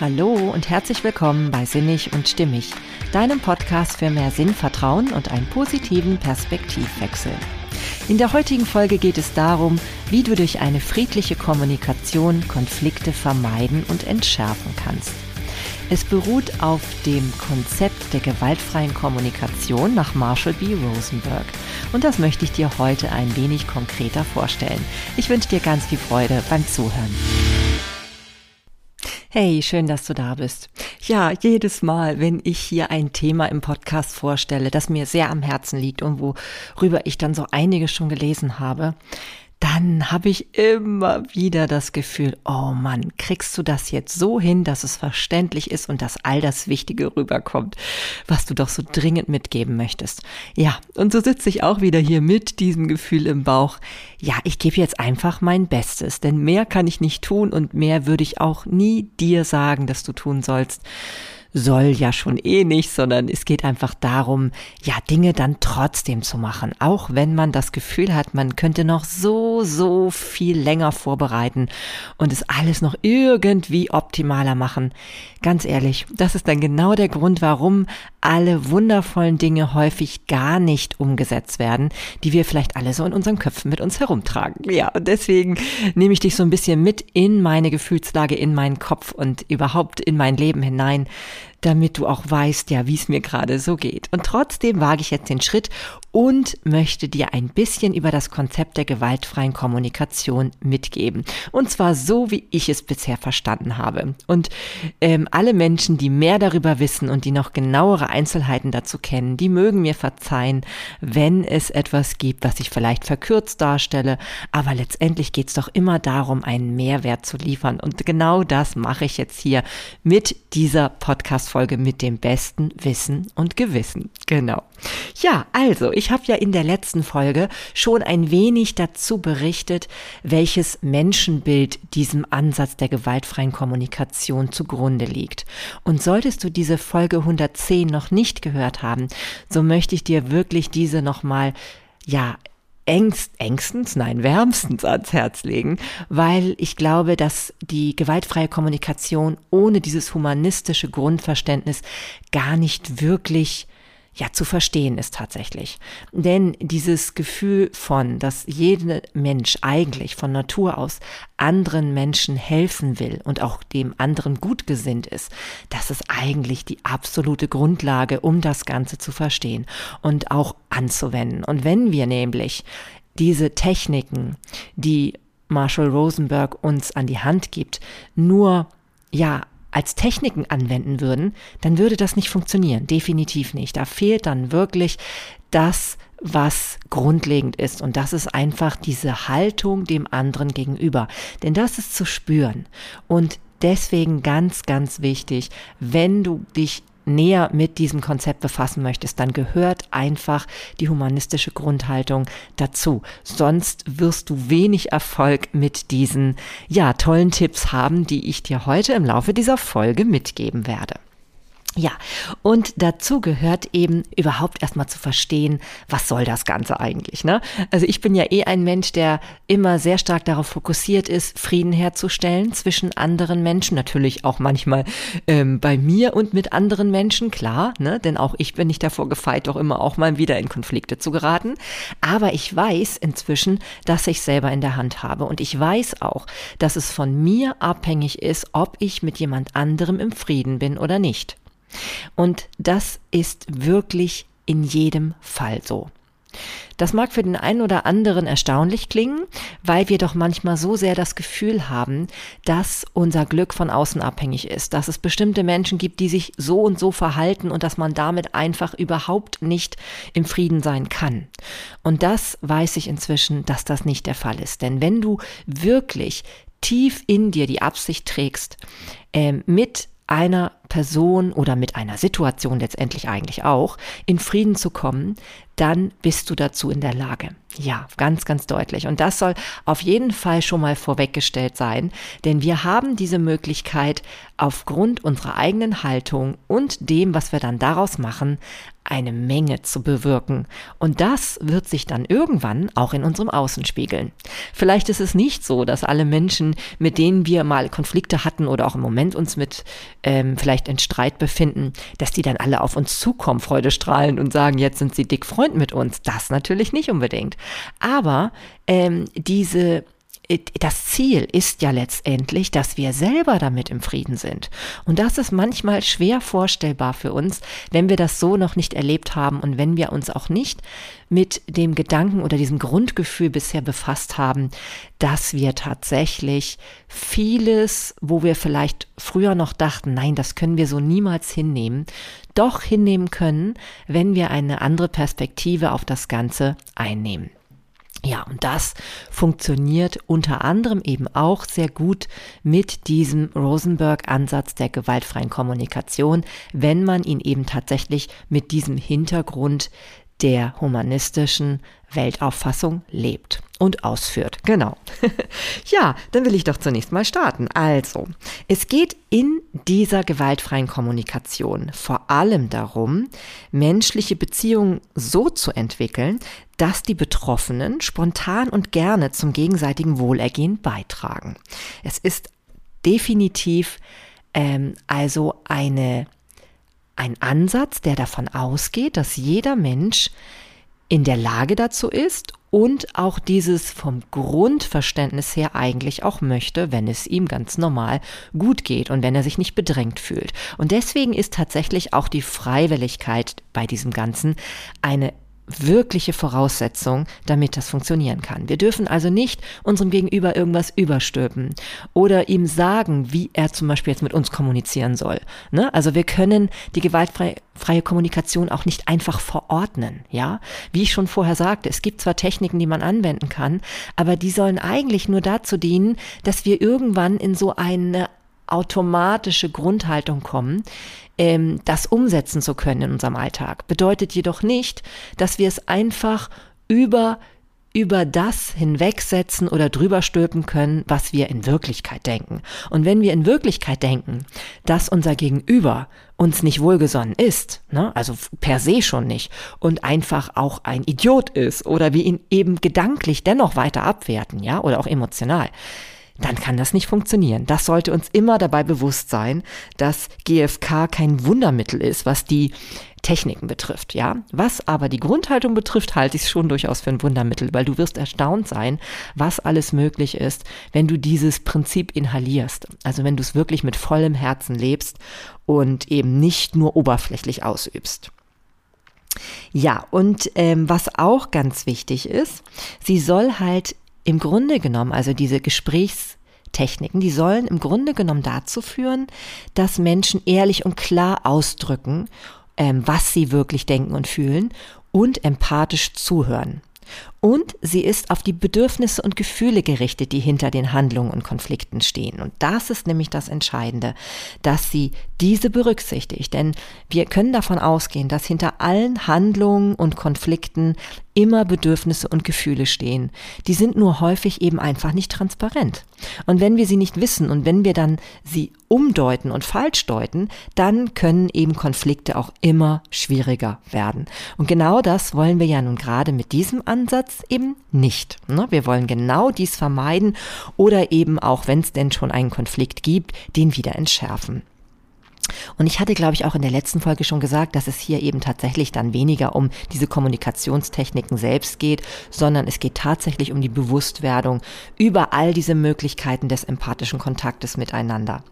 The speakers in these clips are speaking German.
Hallo und herzlich willkommen bei Sinnig und Stimmig, deinem Podcast für mehr Sinn, Vertrauen und einen positiven Perspektivwechsel. In der heutigen Folge geht es darum, wie du durch eine friedliche Kommunikation Konflikte vermeiden und entschärfen kannst. Es beruht auf dem Konzept der gewaltfreien Kommunikation nach Marshall B. Rosenberg. Und das möchte ich dir heute ein wenig konkreter vorstellen. Ich wünsche dir ganz viel Freude beim Zuhören. Hey, schön, dass du da bist. Ja, jedes Mal, wenn ich hier ein Thema im Podcast vorstelle, das mir sehr am Herzen liegt und worüber ich dann so einiges schon gelesen habe, dann habe ich immer wieder das Gefühl, oh Mann, kriegst du das jetzt so hin, dass es verständlich ist und dass all das Wichtige rüberkommt, was du doch so dringend mitgeben möchtest. Ja, und so sitze ich auch wieder hier mit diesem Gefühl im Bauch. Ja, ich gebe jetzt einfach mein Bestes, denn mehr kann ich nicht tun und mehr würde ich auch nie dir sagen, dass du tun sollst soll ja schon eh nicht, sondern es geht einfach darum, ja, Dinge dann trotzdem zu machen. Auch wenn man das Gefühl hat, man könnte noch so, so viel länger vorbereiten und es alles noch irgendwie optimaler machen. Ganz ehrlich, das ist dann genau der Grund, warum alle wundervollen Dinge häufig gar nicht umgesetzt werden, die wir vielleicht alle so in unseren Köpfen mit uns herumtragen. Ja, und deswegen nehme ich dich so ein bisschen mit in meine Gefühlslage, in meinen Kopf und überhaupt in mein Leben hinein, damit du auch weißt, ja, wie es mir gerade so geht. Und trotzdem wage ich jetzt den Schritt und möchte dir ein bisschen über das Konzept der gewaltfreien Kommunikation mitgeben. Und zwar so, wie ich es bisher verstanden habe. Und ähm, alle Menschen, die mehr darüber wissen und die noch genauere Einzelheiten dazu kennen, die mögen mir verzeihen, wenn es etwas gibt, was ich vielleicht verkürzt darstelle. Aber letztendlich geht es doch immer darum, einen Mehrwert zu liefern. Und genau das mache ich jetzt hier mit dieser Podcast Folge mit dem besten Wissen und Gewissen. Genau. Ja, also, ich habe ja in der letzten Folge schon ein wenig dazu berichtet, welches Menschenbild diesem Ansatz der gewaltfreien Kommunikation zugrunde liegt. Und solltest du diese Folge 110 noch nicht gehört haben, so möchte ich dir wirklich diese nochmal ja, engst, engstens, nein, wärmstens ans Herz legen, weil ich glaube, dass die gewaltfreie Kommunikation ohne dieses humanistische Grundverständnis gar nicht wirklich ja zu verstehen ist tatsächlich. Denn dieses Gefühl von, dass jeder Mensch eigentlich von Natur aus anderen Menschen helfen will und auch dem anderen gut gesinnt ist, das ist eigentlich die absolute Grundlage, um das Ganze zu verstehen und auch anzuwenden. Und wenn wir nämlich diese Techniken, die Marshall Rosenberg uns an die Hand gibt, nur ja als Techniken anwenden würden, dann würde das nicht funktionieren. Definitiv nicht. Da fehlt dann wirklich das, was grundlegend ist. Und das ist einfach diese Haltung dem anderen gegenüber. Denn das ist zu spüren. Und deswegen ganz, ganz wichtig, wenn du dich näher mit diesem Konzept befassen möchtest, dann gehört einfach die humanistische Grundhaltung dazu. Sonst wirst du wenig Erfolg mit diesen, ja, tollen Tipps haben, die ich dir heute im Laufe dieser Folge mitgeben werde. Ja, und dazu gehört eben überhaupt erstmal zu verstehen, was soll das Ganze eigentlich, ne? Also ich bin ja eh ein Mensch, der immer sehr stark darauf fokussiert ist, Frieden herzustellen zwischen anderen Menschen, natürlich auch manchmal ähm, bei mir und mit anderen Menschen, klar, ne? Denn auch ich bin nicht davor gefeit, doch immer auch mal wieder in Konflikte zu geraten. Aber ich weiß inzwischen, dass ich selber in der Hand habe und ich weiß auch, dass es von mir abhängig ist, ob ich mit jemand anderem im Frieden bin oder nicht. Und das ist wirklich in jedem Fall so. Das mag für den einen oder anderen erstaunlich klingen, weil wir doch manchmal so sehr das Gefühl haben, dass unser Glück von außen abhängig ist, dass es bestimmte Menschen gibt, die sich so und so verhalten und dass man damit einfach überhaupt nicht im Frieden sein kann. Und das weiß ich inzwischen, dass das nicht der Fall ist. Denn wenn du wirklich tief in dir die Absicht trägst, äh, mit einer Person oder mit einer Situation letztendlich eigentlich auch in Frieden zu kommen, dann bist du dazu in der Lage. Ja, ganz, ganz deutlich. Und das soll auf jeden Fall schon mal vorweggestellt sein, denn wir haben diese Möglichkeit, aufgrund unserer eigenen Haltung und dem, was wir dann daraus machen, eine Menge zu bewirken. Und das wird sich dann irgendwann auch in unserem Außen spiegeln. Vielleicht ist es nicht so, dass alle Menschen, mit denen wir mal Konflikte hatten oder auch im Moment uns mit ähm, vielleicht in Streit befinden, dass die dann alle auf uns zukommen, Freude strahlen und sagen, jetzt sind sie dick Freund mit uns. Das natürlich nicht unbedingt. Aber ähm, diese das Ziel ist ja letztendlich, dass wir selber damit im Frieden sind. Und das ist manchmal schwer vorstellbar für uns, wenn wir das so noch nicht erlebt haben und wenn wir uns auch nicht mit dem Gedanken oder diesem Grundgefühl bisher befasst haben, dass wir tatsächlich vieles, wo wir vielleicht früher noch dachten, nein, das können wir so niemals hinnehmen, doch hinnehmen können, wenn wir eine andere Perspektive auf das Ganze einnehmen. Ja, und das funktioniert unter anderem eben auch sehr gut mit diesem Rosenberg-Ansatz der gewaltfreien Kommunikation, wenn man ihn eben tatsächlich mit diesem Hintergrund der humanistischen Weltauffassung lebt und ausführt. Genau. ja, dann will ich doch zunächst mal starten. Also, es geht in dieser gewaltfreien Kommunikation vor allem darum, menschliche Beziehungen so zu entwickeln, dass die Betroffenen spontan und gerne zum gegenseitigen Wohlergehen beitragen. Es ist definitiv ähm, also eine ein Ansatz, der davon ausgeht, dass jeder Mensch in der Lage dazu ist und auch dieses vom Grundverständnis her eigentlich auch möchte, wenn es ihm ganz normal gut geht und wenn er sich nicht bedrängt fühlt. Und deswegen ist tatsächlich auch die Freiwilligkeit bei diesem Ganzen eine wirkliche Voraussetzung, damit das funktionieren kann. Wir dürfen also nicht unserem Gegenüber irgendwas überstülpen oder ihm sagen, wie er zum Beispiel jetzt mit uns kommunizieren soll. Ne? Also wir können die gewaltfreie freie Kommunikation auch nicht einfach verordnen. Ja, wie ich schon vorher sagte, es gibt zwar Techniken, die man anwenden kann, aber die sollen eigentlich nur dazu dienen, dass wir irgendwann in so eine automatische Grundhaltung kommen, ähm, das umsetzen zu können in unserem Alltag. Bedeutet jedoch nicht, dass wir es einfach über über das hinwegsetzen oder drüber stülpen können, was wir in Wirklichkeit denken. Und wenn wir in Wirklichkeit denken, dass unser Gegenüber uns nicht wohlgesonnen ist, ne, also per se schon nicht, und einfach auch ein Idiot ist oder wir ihn eben gedanklich dennoch weiter abwerten, ja, oder auch emotional, dann kann das nicht funktionieren. Das sollte uns immer dabei bewusst sein, dass GFK kein Wundermittel ist, was die Techniken betrifft, ja. Was aber die Grundhaltung betrifft, halte ich es schon durchaus für ein Wundermittel, weil du wirst erstaunt sein, was alles möglich ist, wenn du dieses Prinzip inhalierst. Also wenn du es wirklich mit vollem Herzen lebst und eben nicht nur oberflächlich ausübst. Ja, und ähm, was auch ganz wichtig ist, sie soll halt im Grunde genommen, also diese Gesprächstechniken, die sollen im Grunde genommen dazu führen, dass Menschen ehrlich und klar ausdrücken, ähm, was sie wirklich denken und fühlen und empathisch zuhören. Und sie ist auf die Bedürfnisse und Gefühle gerichtet, die hinter den Handlungen und Konflikten stehen. Und das ist nämlich das Entscheidende, dass sie diese berücksichtigt. Denn wir können davon ausgehen, dass hinter allen Handlungen und Konflikten immer Bedürfnisse und Gefühle stehen. Die sind nur häufig eben einfach nicht transparent. Und wenn wir sie nicht wissen und wenn wir dann sie umdeuten und falsch deuten, dann können eben Konflikte auch immer schwieriger werden. Und genau das wollen wir ja nun gerade mit diesem Ansatz eben nicht. Ne? Wir wollen genau dies vermeiden oder eben auch, wenn es denn schon einen Konflikt gibt, den wieder entschärfen. Und ich hatte, glaube ich, auch in der letzten Folge schon gesagt, dass es hier eben tatsächlich dann weniger um diese Kommunikationstechniken selbst geht, sondern es geht tatsächlich um die Bewusstwerdung über all diese Möglichkeiten des empathischen Kontaktes miteinander.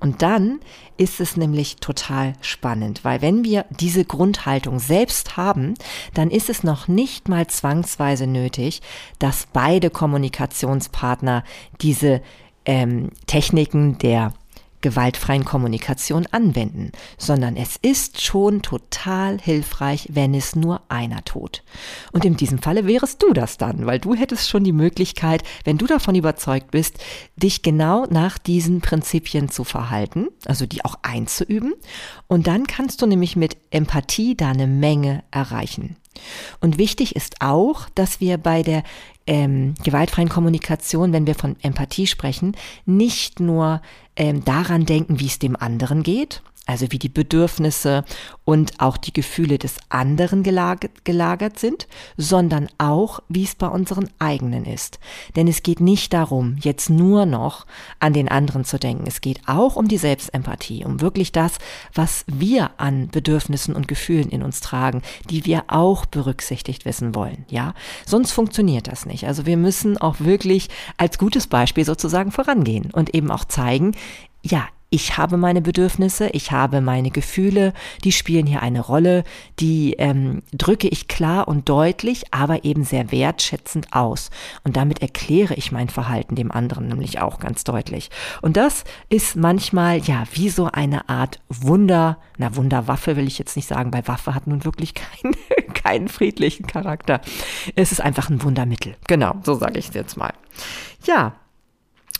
Und dann ist es nämlich total spannend, weil wenn wir diese Grundhaltung selbst haben, dann ist es noch nicht mal zwangsweise nötig, dass beide Kommunikationspartner diese ähm, Techniken der gewaltfreien Kommunikation anwenden, sondern es ist schon total hilfreich, wenn es nur einer tut. Und in diesem Falle wärest du das dann, weil du hättest schon die Möglichkeit, wenn du davon überzeugt bist, dich genau nach diesen Prinzipien zu verhalten, also die auch einzuüben. Und dann kannst du nämlich mit Empathie da eine Menge erreichen. Und wichtig ist auch, dass wir bei der ähm, gewaltfreien Kommunikation, wenn wir von Empathie sprechen, nicht nur ähm, daran denken, wie es dem anderen geht, also wie die Bedürfnisse und auch die Gefühle des anderen gelagert, gelagert, sind, sondern auch, wie es bei unseren eigenen ist. Denn es geht nicht darum, jetzt nur noch an den anderen zu denken. Es geht auch um die Selbstempathie, um wirklich das, was wir an Bedürfnissen und Gefühlen in uns tragen, die wir auch berücksichtigt wissen wollen. Ja, sonst funktioniert das nicht. Also wir müssen auch wirklich als gutes Beispiel sozusagen vorangehen und eben auch zeigen, ja, ich habe meine Bedürfnisse, ich habe meine Gefühle, die spielen hier eine Rolle, die ähm, drücke ich klar und deutlich, aber eben sehr wertschätzend aus. Und damit erkläre ich mein Verhalten dem anderen nämlich auch ganz deutlich. Und das ist manchmal ja wie so eine Art Wunder, na Wunderwaffe will ich jetzt nicht sagen, weil Waffe hat nun wirklich keinen, keinen friedlichen Charakter. Es ist einfach ein Wundermittel. Genau, so sage ich es jetzt mal. Ja,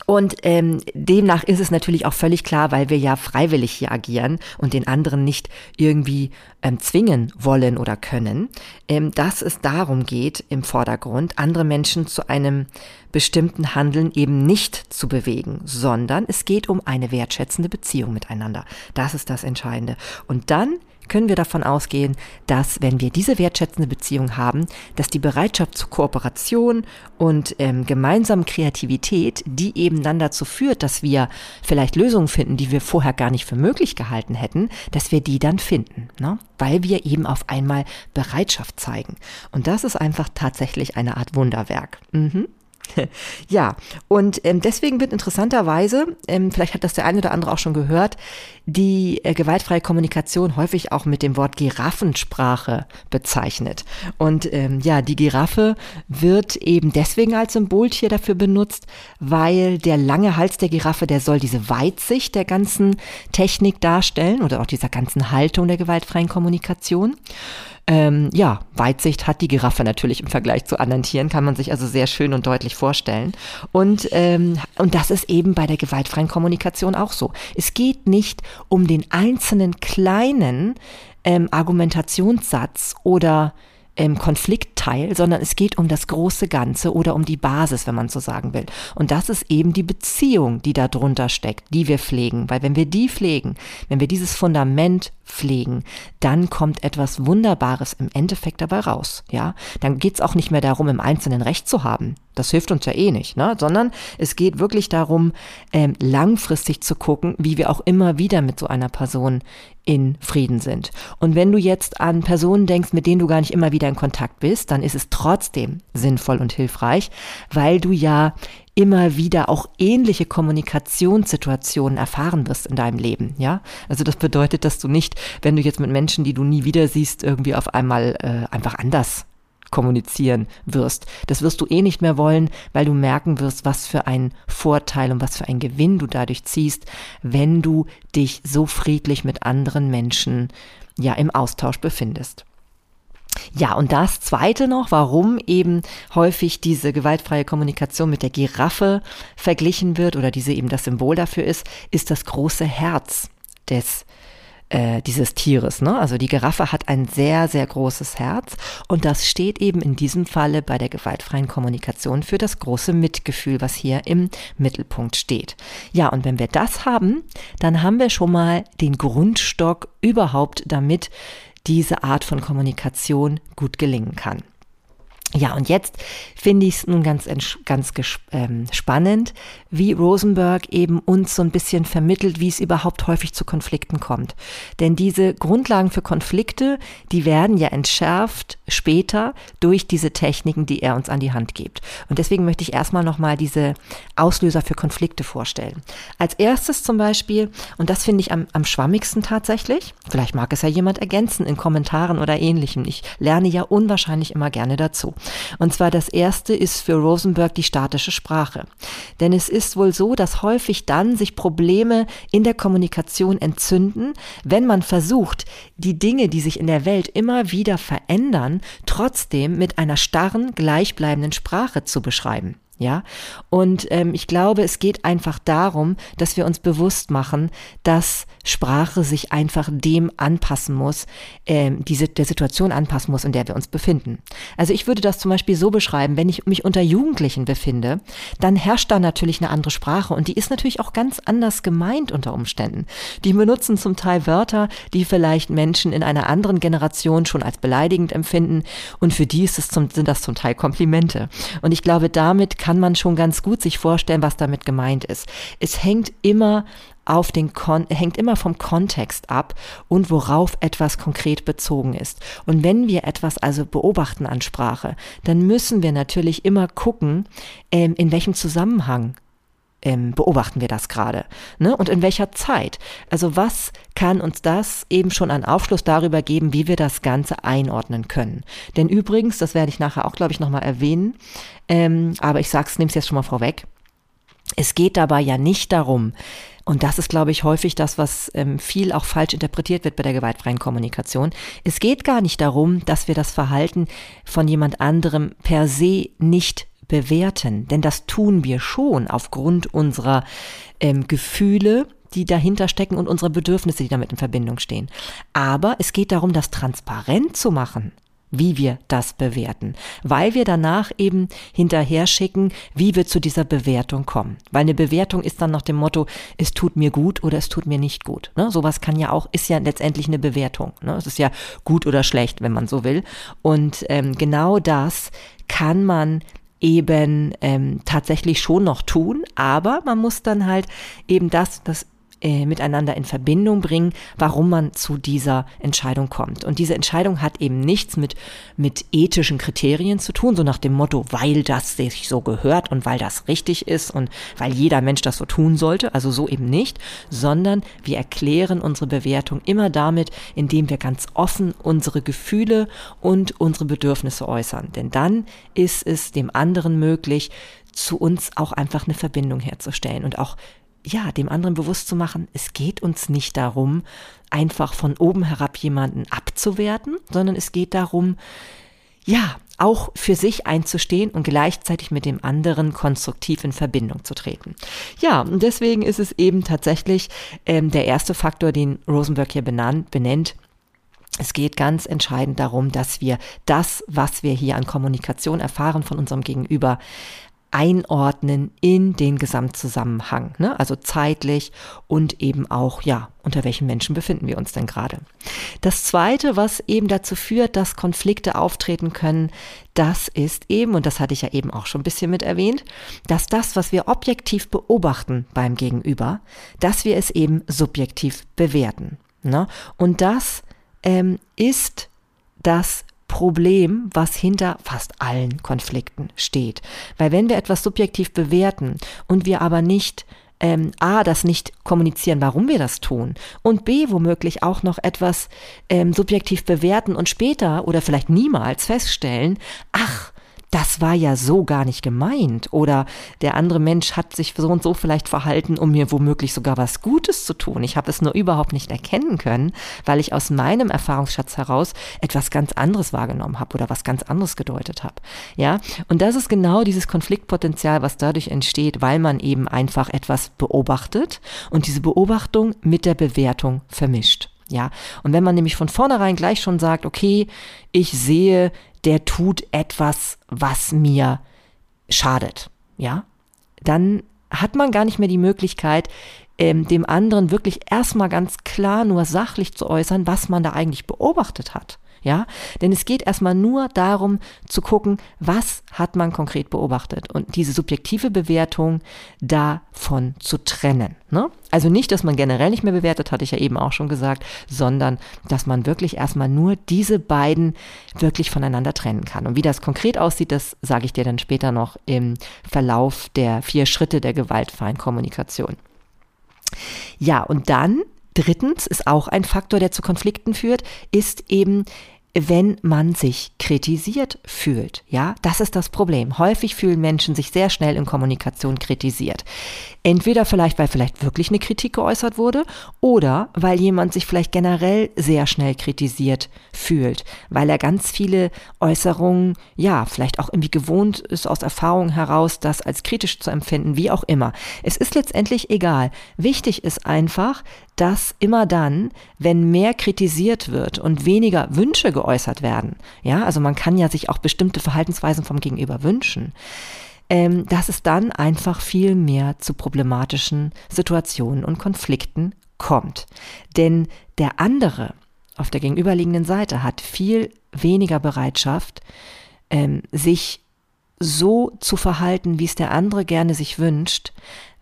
und ähm, demnach ist es natürlich auch völlig klar, weil wir ja freiwillig hier agieren und den anderen nicht irgendwie ähm, zwingen wollen oder können, ähm, dass es darum geht im Vordergrund, andere Menschen zu einem bestimmten Handeln eben nicht zu bewegen, sondern es geht um eine wertschätzende Beziehung miteinander. Das ist das Entscheidende. Und dann können wir davon ausgehen, dass wenn wir diese wertschätzende Beziehung haben, dass die Bereitschaft zur Kooperation und ähm, gemeinsamen Kreativität, die eben dann dazu führt, dass wir vielleicht Lösungen finden, die wir vorher gar nicht für möglich gehalten hätten, dass wir die dann finden, ne? weil wir eben auf einmal Bereitschaft zeigen. Und das ist einfach tatsächlich eine Art Wunderwerk. Mhm. Ja, und ähm, deswegen wird interessanterweise, ähm, vielleicht hat das der eine oder andere auch schon gehört, die äh, gewaltfreie Kommunikation häufig auch mit dem Wort Giraffensprache bezeichnet. Und ähm, ja, die Giraffe wird eben deswegen als Symboltier dafür benutzt, weil der lange Hals der Giraffe, der soll diese Weitsicht der ganzen Technik darstellen oder auch dieser ganzen Haltung der gewaltfreien Kommunikation. Ähm, ja, Weitsicht hat die Giraffe natürlich im Vergleich zu anderen Tieren, kann man sich also sehr schön und deutlich vorstellen. Und, ähm, und das ist eben bei der gewaltfreien Kommunikation auch so. Es geht nicht um den einzelnen kleinen ähm, Argumentationssatz oder ähm, Konfliktteil, sondern es geht um das große Ganze oder um die Basis, wenn man so sagen will. Und das ist eben die Beziehung, die da drunter steckt, die wir pflegen. Weil wenn wir die pflegen, wenn wir dieses Fundament pflegen, dann kommt etwas Wunderbares im Endeffekt dabei raus. Ja, dann geht es auch nicht mehr darum, im Einzelnen Recht zu haben. Das hilft uns ja eh nicht, ne? sondern es geht wirklich darum, ähm, langfristig zu gucken, wie wir auch immer wieder mit so einer Person in Frieden sind. Und wenn du jetzt an Personen denkst, mit denen du gar nicht immer wieder in Kontakt bist, dann ist es trotzdem sinnvoll und hilfreich, weil du ja immer wieder auch ähnliche Kommunikationssituationen erfahren wirst in deinem Leben, ja? Also das bedeutet, dass du nicht, wenn du jetzt mit Menschen, die du nie wieder siehst, irgendwie auf einmal äh, einfach anders kommunizieren wirst. Das wirst du eh nicht mehr wollen, weil du merken wirst, was für ein Vorteil und was für ein Gewinn du dadurch ziehst, wenn du dich so friedlich mit anderen Menschen ja im Austausch befindest. Ja, und das Zweite noch, warum eben häufig diese gewaltfreie Kommunikation mit der Giraffe verglichen wird oder diese eben das Symbol dafür ist, ist das große Herz des äh, dieses Tieres. Ne? Also die Giraffe hat ein sehr, sehr großes Herz und das steht eben in diesem Falle bei der gewaltfreien Kommunikation für das große Mitgefühl, was hier im Mittelpunkt steht. Ja, und wenn wir das haben, dann haben wir schon mal den Grundstock überhaupt, damit diese Art von Kommunikation gut gelingen kann. Ja, und jetzt finde ich es nun ganz, ganz ähm, spannend, wie Rosenberg eben uns so ein bisschen vermittelt, wie es überhaupt häufig zu Konflikten kommt. Denn diese Grundlagen für Konflikte, die werden ja entschärft später durch diese Techniken, die er uns an die Hand gibt. Und deswegen möchte ich erstmal nochmal diese Auslöser für Konflikte vorstellen. Als erstes zum Beispiel, und das finde ich am, am schwammigsten tatsächlich, vielleicht mag es ja jemand ergänzen in Kommentaren oder ähnlichem. Ich lerne ja unwahrscheinlich immer gerne dazu. Und zwar das erste ist für Rosenberg die statische Sprache. Denn es ist wohl so, dass häufig dann sich Probleme in der Kommunikation entzünden, wenn man versucht, die Dinge, die sich in der Welt immer wieder verändern, trotzdem mit einer starren, gleichbleibenden Sprache zu beschreiben. Ja, und ähm, ich glaube, es geht einfach darum, dass wir uns bewusst machen, dass Sprache sich einfach dem anpassen muss, ähm, diese der Situation anpassen muss, in der wir uns befinden. Also ich würde das zum Beispiel so beschreiben, wenn ich mich unter Jugendlichen befinde, dann herrscht da natürlich eine andere Sprache und die ist natürlich auch ganz anders gemeint unter Umständen. Die benutzen zum Teil Wörter, die vielleicht Menschen in einer anderen Generation schon als beleidigend empfinden und für die ist es zum, sind das zum Teil Komplimente. Und ich glaube, damit kann man schon ganz gut sich vorstellen, was damit gemeint ist. Es hängt immer auf den Kon hängt immer vom Kontext ab und worauf etwas konkret bezogen ist. Und wenn wir etwas also beobachten an Sprache, dann müssen wir natürlich immer gucken, ähm, in welchem Zusammenhang ähm, beobachten wir das gerade? Ne? Und in welcher Zeit? Also was kann uns das eben schon einen Aufschluss darüber geben, wie wir das Ganze einordnen können? Denn übrigens, das werde ich nachher auch, glaube ich, nochmal erwähnen, ähm, aber ich sag's, nehme es jetzt schon mal vorweg. Es geht dabei ja nicht darum, und das ist, glaube ich, häufig das, was ähm, viel auch falsch interpretiert wird bei der gewaltfreien Kommunikation. Es geht gar nicht darum, dass wir das Verhalten von jemand anderem per se nicht bewerten, denn das tun wir schon aufgrund unserer ähm, Gefühle, die dahinter stecken und unsere Bedürfnisse, die damit in Verbindung stehen. Aber es geht darum, das transparent zu machen wie wir das bewerten, weil wir danach eben hinterher schicken, wie wir zu dieser Bewertung kommen. Weil eine Bewertung ist dann nach dem Motto, es tut mir gut oder es tut mir nicht gut. Ne? Sowas kann ja auch, ist ja letztendlich eine Bewertung. Ne? Es ist ja gut oder schlecht, wenn man so will. Und ähm, genau das kann man eben ähm, tatsächlich schon noch tun, aber man muss dann halt eben das, das äh, miteinander in Verbindung bringen, warum man zu dieser Entscheidung kommt. Und diese Entscheidung hat eben nichts mit, mit ethischen Kriterien zu tun, so nach dem Motto, weil das sich so gehört und weil das richtig ist und weil jeder Mensch das so tun sollte, also so eben nicht, sondern wir erklären unsere Bewertung immer damit, indem wir ganz offen unsere Gefühle und unsere Bedürfnisse äußern. Denn dann ist es dem anderen möglich, zu uns auch einfach eine Verbindung herzustellen und auch ja, dem anderen bewusst zu machen, es geht uns nicht darum, einfach von oben herab jemanden abzuwerten, sondern es geht darum, ja, auch für sich einzustehen und gleichzeitig mit dem anderen konstruktiv in Verbindung zu treten. Ja, und deswegen ist es eben tatsächlich ähm, der erste Faktor, den Rosenberg hier benannt, benennt, es geht ganz entscheidend darum, dass wir das, was wir hier an Kommunikation erfahren von unserem Gegenüber, einordnen in den Gesamtzusammenhang, ne? also zeitlich und eben auch, ja, unter welchen Menschen befinden wir uns denn gerade. Das Zweite, was eben dazu führt, dass Konflikte auftreten können, das ist eben, und das hatte ich ja eben auch schon ein bisschen mit erwähnt, dass das, was wir objektiv beobachten beim Gegenüber, dass wir es eben subjektiv bewerten. Ne? Und das ähm, ist das Problem, was hinter fast allen Konflikten steht. Weil wenn wir etwas subjektiv bewerten und wir aber nicht ähm, A, das nicht kommunizieren, warum wir das tun und B, womöglich auch noch etwas ähm, subjektiv bewerten und später oder vielleicht niemals feststellen, ach, das war ja so gar nicht gemeint. Oder der andere Mensch hat sich so und so vielleicht verhalten, um mir womöglich sogar was Gutes zu tun. Ich habe es nur überhaupt nicht erkennen können, weil ich aus meinem Erfahrungsschatz heraus etwas ganz anderes wahrgenommen habe oder was ganz anderes gedeutet habe. Ja, und das ist genau dieses Konfliktpotenzial, was dadurch entsteht, weil man eben einfach etwas beobachtet und diese Beobachtung mit der Bewertung vermischt. Ja, und wenn man nämlich von vornherein gleich schon sagt, okay, ich sehe der tut etwas, was mir schadet, ja, dann hat man gar nicht mehr die Möglichkeit, ähm, dem anderen wirklich erstmal ganz klar nur sachlich zu äußern, was man da eigentlich beobachtet hat. Ja, denn es geht erstmal nur darum zu gucken, was hat man konkret beobachtet und diese subjektive Bewertung davon zu trennen. Ne? Also nicht, dass man generell nicht mehr bewertet, hatte ich ja eben auch schon gesagt, sondern dass man wirklich erstmal nur diese beiden wirklich voneinander trennen kann. Und wie das konkret aussieht, das sage ich dir dann später noch im Verlauf der vier Schritte der gewaltfreien Kommunikation. Ja, und dann Drittens ist auch ein Faktor, der zu Konflikten führt, ist eben wenn man sich kritisiert fühlt. Ja, das ist das Problem. Häufig fühlen Menschen sich sehr schnell in Kommunikation kritisiert. Entweder vielleicht, weil vielleicht wirklich eine Kritik geäußert wurde oder weil jemand sich vielleicht generell sehr schnell kritisiert fühlt, weil er ganz viele Äußerungen, ja, vielleicht auch irgendwie gewohnt ist aus Erfahrung heraus, das als kritisch zu empfinden, wie auch immer. Es ist letztendlich egal. Wichtig ist einfach, dass immer dann, wenn mehr kritisiert wird und weniger Wünsche geäußert werden, ja, also man kann ja sich auch bestimmte Verhaltensweisen vom Gegenüber wünschen, ähm, dass es dann einfach viel mehr zu problematischen Situationen und Konflikten kommt. Denn der andere auf der gegenüberliegenden Seite hat viel weniger Bereitschaft, ähm, sich so zu verhalten, wie es der andere gerne sich wünscht,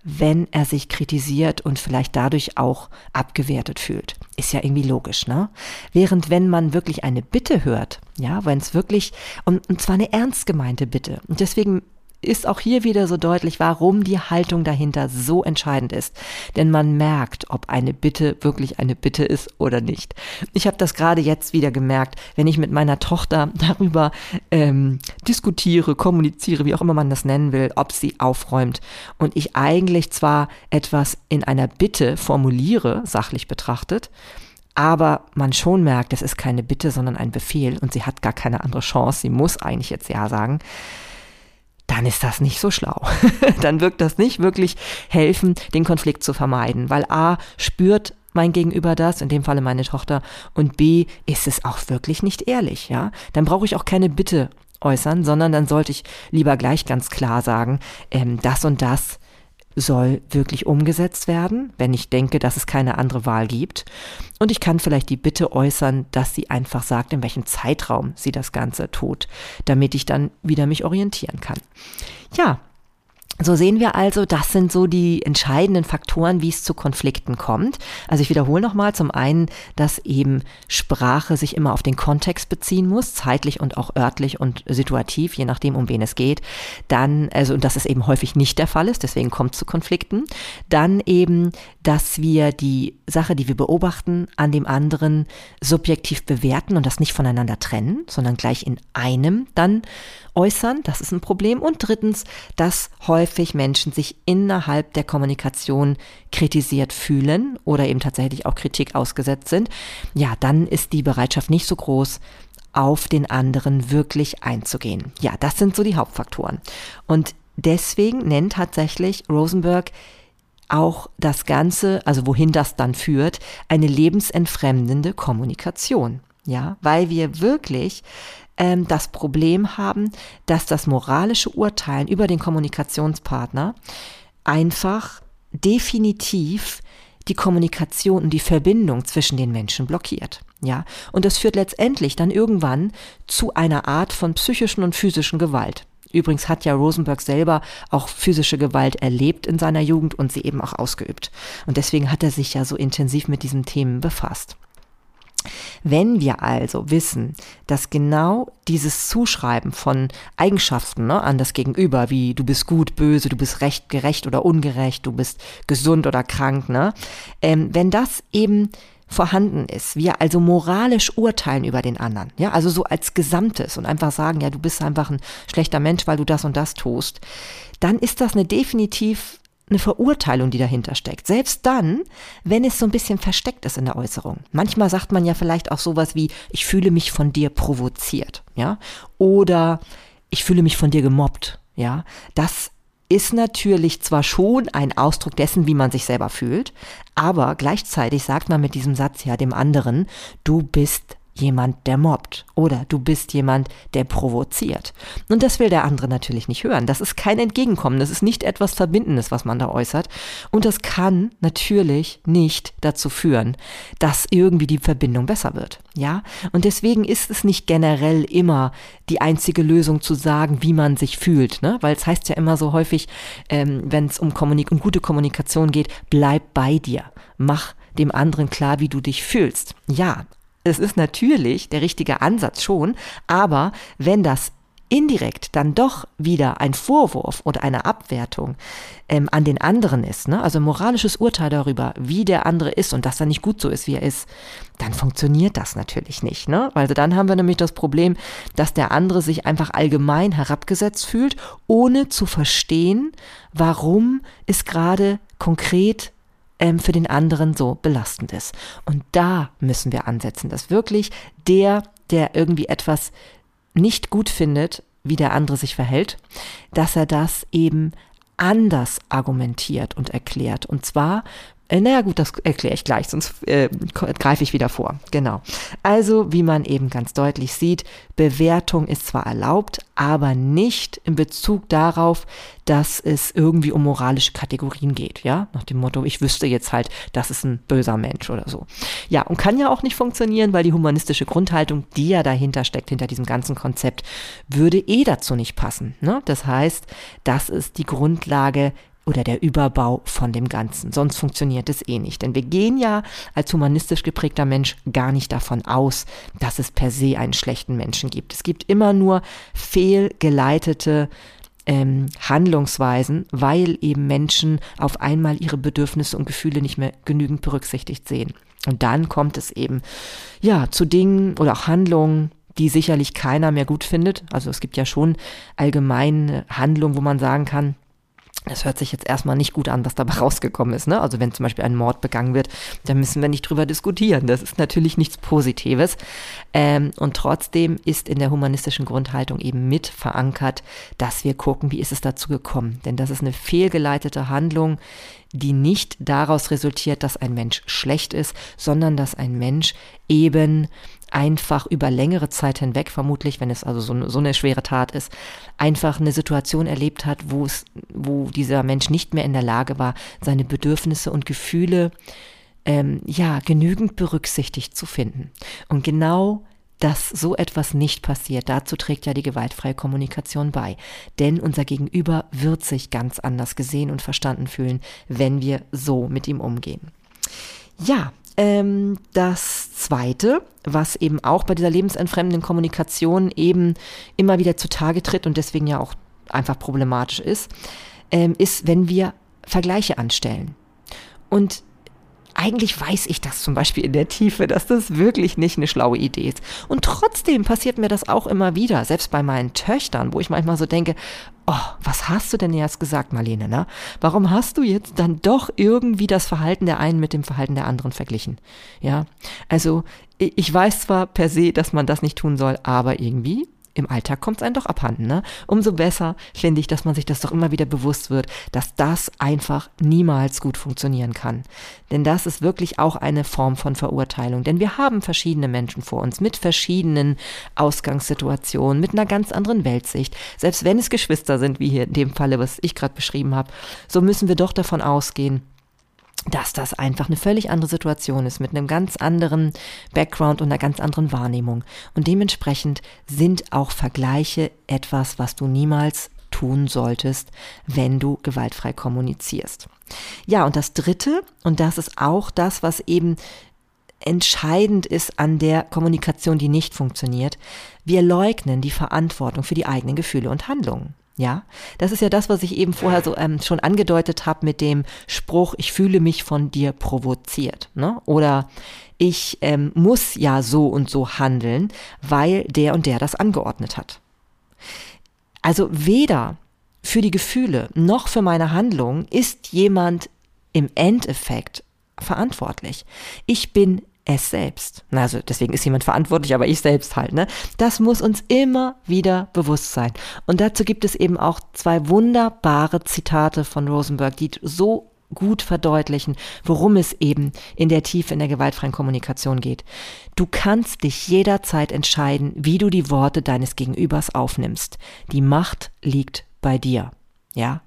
wenn er sich kritisiert und vielleicht dadurch auch abgewertet fühlt. Ist ja irgendwie logisch, ne? Während wenn man wirklich eine Bitte hört, ja, wenn es wirklich, und, und zwar eine ernst gemeinte Bitte, und deswegen ist auch hier wieder so deutlich, warum die Haltung dahinter so entscheidend ist. Denn man merkt, ob eine Bitte wirklich eine Bitte ist oder nicht. Ich habe das gerade jetzt wieder gemerkt, wenn ich mit meiner Tochter darüber ähm, diskutiere, kommuniziere, wie auch immer man das nennen will, ob sie aufräumt. Und ich eigentlich zwar etwas in einer Bitte formuliere, sachlich betrachtet, aber man schon merkt, es ist keine Bitte, sondern ein Befehl und sie hat gar keine andere Chance. Sie muss eigentlich jetzt Ja sagen dann ist das nicht so schlau. dann wirkt das nicht wirklich helfen, den Konflikt zu vermeiden, weil A spürt mein Gegenüber das, in dem Falle meine Tochter, und B ist es auch wirklich nicht ehrlich, ja? Dann brauche ich auch keine Bitte äußern, sondern dann sollte ich lieber gleich ganz klar sagen, ähm, das und das soll wirklich umgesetzt werden, wenn ich denke, dass es keine andere Wahl gibt. Und ich kann vielleicht die Bitte äußern, dass sie einfach sagt, in welchem Zeitraum sie das Ganze tut, damit ich dann wieder mich orientieren kann. Ja, so sehen wir also, das sind so die entscheidenden Faktoren, wie es zu Konflikten kommt. Also ich wiederhole nochmal zum einen, dass eben Sprache sich immer auf den Kontext beziehen muss, zeitlich und auch örtlich und situativ, je nachdem, um wen es geht. Dann, also, und dass es eben häufig nicht der Fall ist, deswegen kommt es zu Konflikten. Dann eben, dass wir die Sache, die wir beobachten, an dem anderen subjektiv bewerten und das nicht voneinander trennen, sondern gleich in einem dann äußern. Das ist ein Problem. Und drittens, dass häufig Menschen sich innerhalb der Kommunikation kritisiert fühlen oder eben tatsächlich auch Kritik ausgesetzt sind. Ja, dann ist die Bereitschaft nicht so groß, auf den anderen wirklich einzugehen. Ja, das sind so die Hauptfaktoren. Und deswegen nennt tatsächlich Rosenberg auch das Ganze, also wohin das dann führt, eine lebensentfremdende Kommunikation. Ja, weil wir wirklich ähm, das Problem haben, dass das moralische Urteilen über den Kommunikationspartner einfach definitiv die Kommunikation und die Verbindung zwischen den Menschen blockiert. Ja, und das führt letztendlich dann irgendwann zu einer Art von psychischen und physischen Gewalt. Übrigens hat ja Rosenberg selber auch physische Gewalt erlebt in seiner Jugend und sie eben auch ausgeübt. Und deswegen hat er sich ja so intensiv mit diesen Themen befasst. Wenn wir also wissen, dass genau dieses Zuschreiben von Eigenschaften ne, an das Gegenüber, wie du bist gut, böse, du bist recht, gerecht oder ungerecht, du bist gesund oder krank, ne, ähm, wenn das eben vorhanden ist, wir also moralisch urteilen über den anderen, ja, also so als Gesamtes und einfach sagen, ja, du bist einfach ein schlechter Mensch, weil du das und das tust, dann ist das eine definitiv eine Verurteilung, die dahinter steckt. Selbst dann, wenn es so ein bisschen versteckt ist in der Äußerung. Manchmal sagt man ja vielleicht auch sowas wie, ich fühle mich von dir provoziert, ja, oder ich fühle mich von dir gemobbt, ja. Das ist natürlich zwar schon ein Ausdruck dessen, wie man sich selber fühlt, aber gleichzeitig sagt man mit diesem Satz ja dem anderen, du bist jemand, der mobbt oder du bist jemand, der provoziert. Und das will der andere natürlich nicht hören. Das ist kein Entgegenkommen, das ist nicht etwas Verbindendes, was man da äußert. Und das kann natürlich nicht dazu führen, dass irgendwie die Verbindung besser wird. Ja? Und deswegen ist es nicht generell immer die einzige Lösung zu sagen, wie man sich fühlt, ne? Weil es heißt ja immer so häufig, ähm, wenn es um, um gute Kommunikation geht, bleib bei dir. Mach dem anderen klar, wie du dich fühlst. Ja, es ist natürlich der richtige Ansatz schon, aber wenn das indirekt dann doch wieder ein Vorwurf oder eine Abwertung ähm, an den anderen ist, ne? also moralisches Urteil darüber, wie der andere ist und dass er nicht gut so ist, wie er ist, dann funktioniert das natürlich nicht. Ne? Also dann haben wir nämlich das Problem, dass der andere sich einfach allgemein herabgesetzt fühlt, ohne zu verstehen, warum es gerade konkret ähm, für den anderen so belastend ist. Und da müssen wir ansetzen, dass wirklich der, der irgendwie etwas nicht gut findet, wie der andere sich verhält, dass er das eben anders argumentiert und erklärt. Und zwar äh, naja gut, das erkläre ich gleich, sonst äh, greife ich wieder vor. Genau. Also, wie man eben ganz deutlich sieht, Bewertung ist zwar erlaubt, aber nicht in Bezug darauf, dass es irgendwie um moralische Kategorien geht, ja, nach dem Motto, ich wüsste jetzt halt, das ist ein böser Mensch oder so. Ja, und kann ja auch nicht funktionieren, weil die humanistische Grundhaltung, die ja dahinter steckt, hinter diesem ganzen Konzept, würde eh dazu nicht passen. Ne? Das heißt, das ist die Grundlage oder der Überbau von dem Ganzen. Sonst funktioniert es eh nicht. Denn wir gehen ja als humanistisch geprägter Mensch gar nicht davon aus, dass es per se einen schlechten Menschen gibt. Es gibt immer nur fehlgeleitete ähm, Handlungsweisen, weil eben Menschen auf einmal ihre Bedürfnisse und Gefühle nicht mehr genügend berücksichtigt sehen. Und dann kommt es eben, ja, zu Dingen oder auch Handlungen, die sicherlich keiner mehr gut findet. Also es gibt ja schon allgemeine Handlungen, wo man sagen kann, das hört sich jetzt erstmal nicht gut an, was dabei rausgekommen ist. Ne? Also wenn zum Beispiel ein Mord begangen wird, dann müssen wir nicht drüber diskutieren. Das ist natürlich nichts Positives. Ähm, und trotzdem ist in der humanistischen Grundhaltung eben mit verankert, dass wir gucken, wie ist es dazu gekommen. Denn das ist eine fehlgeleitete Handlung, die nicht daraus resultiert, dass ein Mensch schlecht ist, sondern dass ein Mensch eben einfach über längere Zeit hinweg, vermutlich, wenn es also so, so eine schwere Tat ist, einfach eine Situation erlebt hat, wo es, wo dieser Mensch nicht mehr in der Lage war, seine Bedürfnisse und Gefühle ähm, ja genügend berücksichtigt zu finden. Und genau dass so etwas nicht passiert. Dazu trägt ja die gewaltfreie Kommunikation bei. Denn unser Gegenüber wird sich ganz anders gesehen und verstanden fühlen, wenn wir so mit ihm umgehen. Ja, ähm, das Zweite, was eben auch bei dieser lebensentfremdenden Kommunikation eben immer wieder zutage tritt und deswegen ja auch einfach problematisch ist, ähm, ist, wenn wir Vergleiche anstellen. Und eigentlich weiß ich das zum Beispiel in der Tiefe, dass das wirklich nicht eine schlaue Idee ist. Und trotzdem passiert mir das auch immer wieder, selbst bei meinen Töchtern, wo ich manchmal so denke, oh, was hast du denn jetzt gesagt, Marlene, ne? Warum hast du jetzt dann doch irgendwie das Verhalten der einen mit dem Verhalten der anderen verglichen? Ja, also ich weiß zwar per se, dass man das nicht tun soll, aber irgendwie im Alltag kommt es einem doch abhanden. Ne? Umso besser finde ich, dass man sich das doch immer wieder bewusst wird, dass das einfach niemals gut funktionieren kann. Denn das ist wirklich auch eine Form von Verurteilung. Denn wir haben verschiedene Menschen vor uns mit verschiedenen Ausgangssituationen, mit einer ganz anderen Weltsicht. Selbst wenn es Geschwister sind, wie hier in dem Falle, was ich gerade beschrieben habe, so müssen wir doch davon ausgehen, dass das einfach eine völlig andere Situation ist, mit einem ganz anderen Background und einer ganz anderen Wahrnehmung. Und dementsprechend sind auch Vergleiche etwas, was du niemals tun solltest, wenn du gewaltfrei kommunizierst. Ja, und das Dritte, und das ist auch das, was eben entscheidend ist an der Kommunikation, die nicht funktioniert, wir leugnen die Verantwortung für die eigenen Gefühle und Handlungen. Ja, das ist ja das, was ich eben vorher so ähm, schon angedeutet habe mit dem Spruch, ich fühle mich von dir provoziert. Ne? Oder ich ähm, muss ja so und so handeln, weil der und der das angeordnet hat. Also weder für die Gefühle noch für meine Handlung ist jemand im Endeffekt verantwortlich. Ich bin es selbst. Also deswegen ist jemand verantwortlich, aber ich selbst halt. Ne? Das muss uns immer wieder bewusst sein. Und dazu gibt es eben auch zwei wunderbare Zitate von Rosenberg, die so gut verdeutlichen, worum es eben in der Tiefe in der gewaltfreien Kommunikation geht. Du kannst dich jederzeit entscheiden, wie du die Worte deines Gegenübers aufnimmst. Die Macht liegt bei dir. Ja,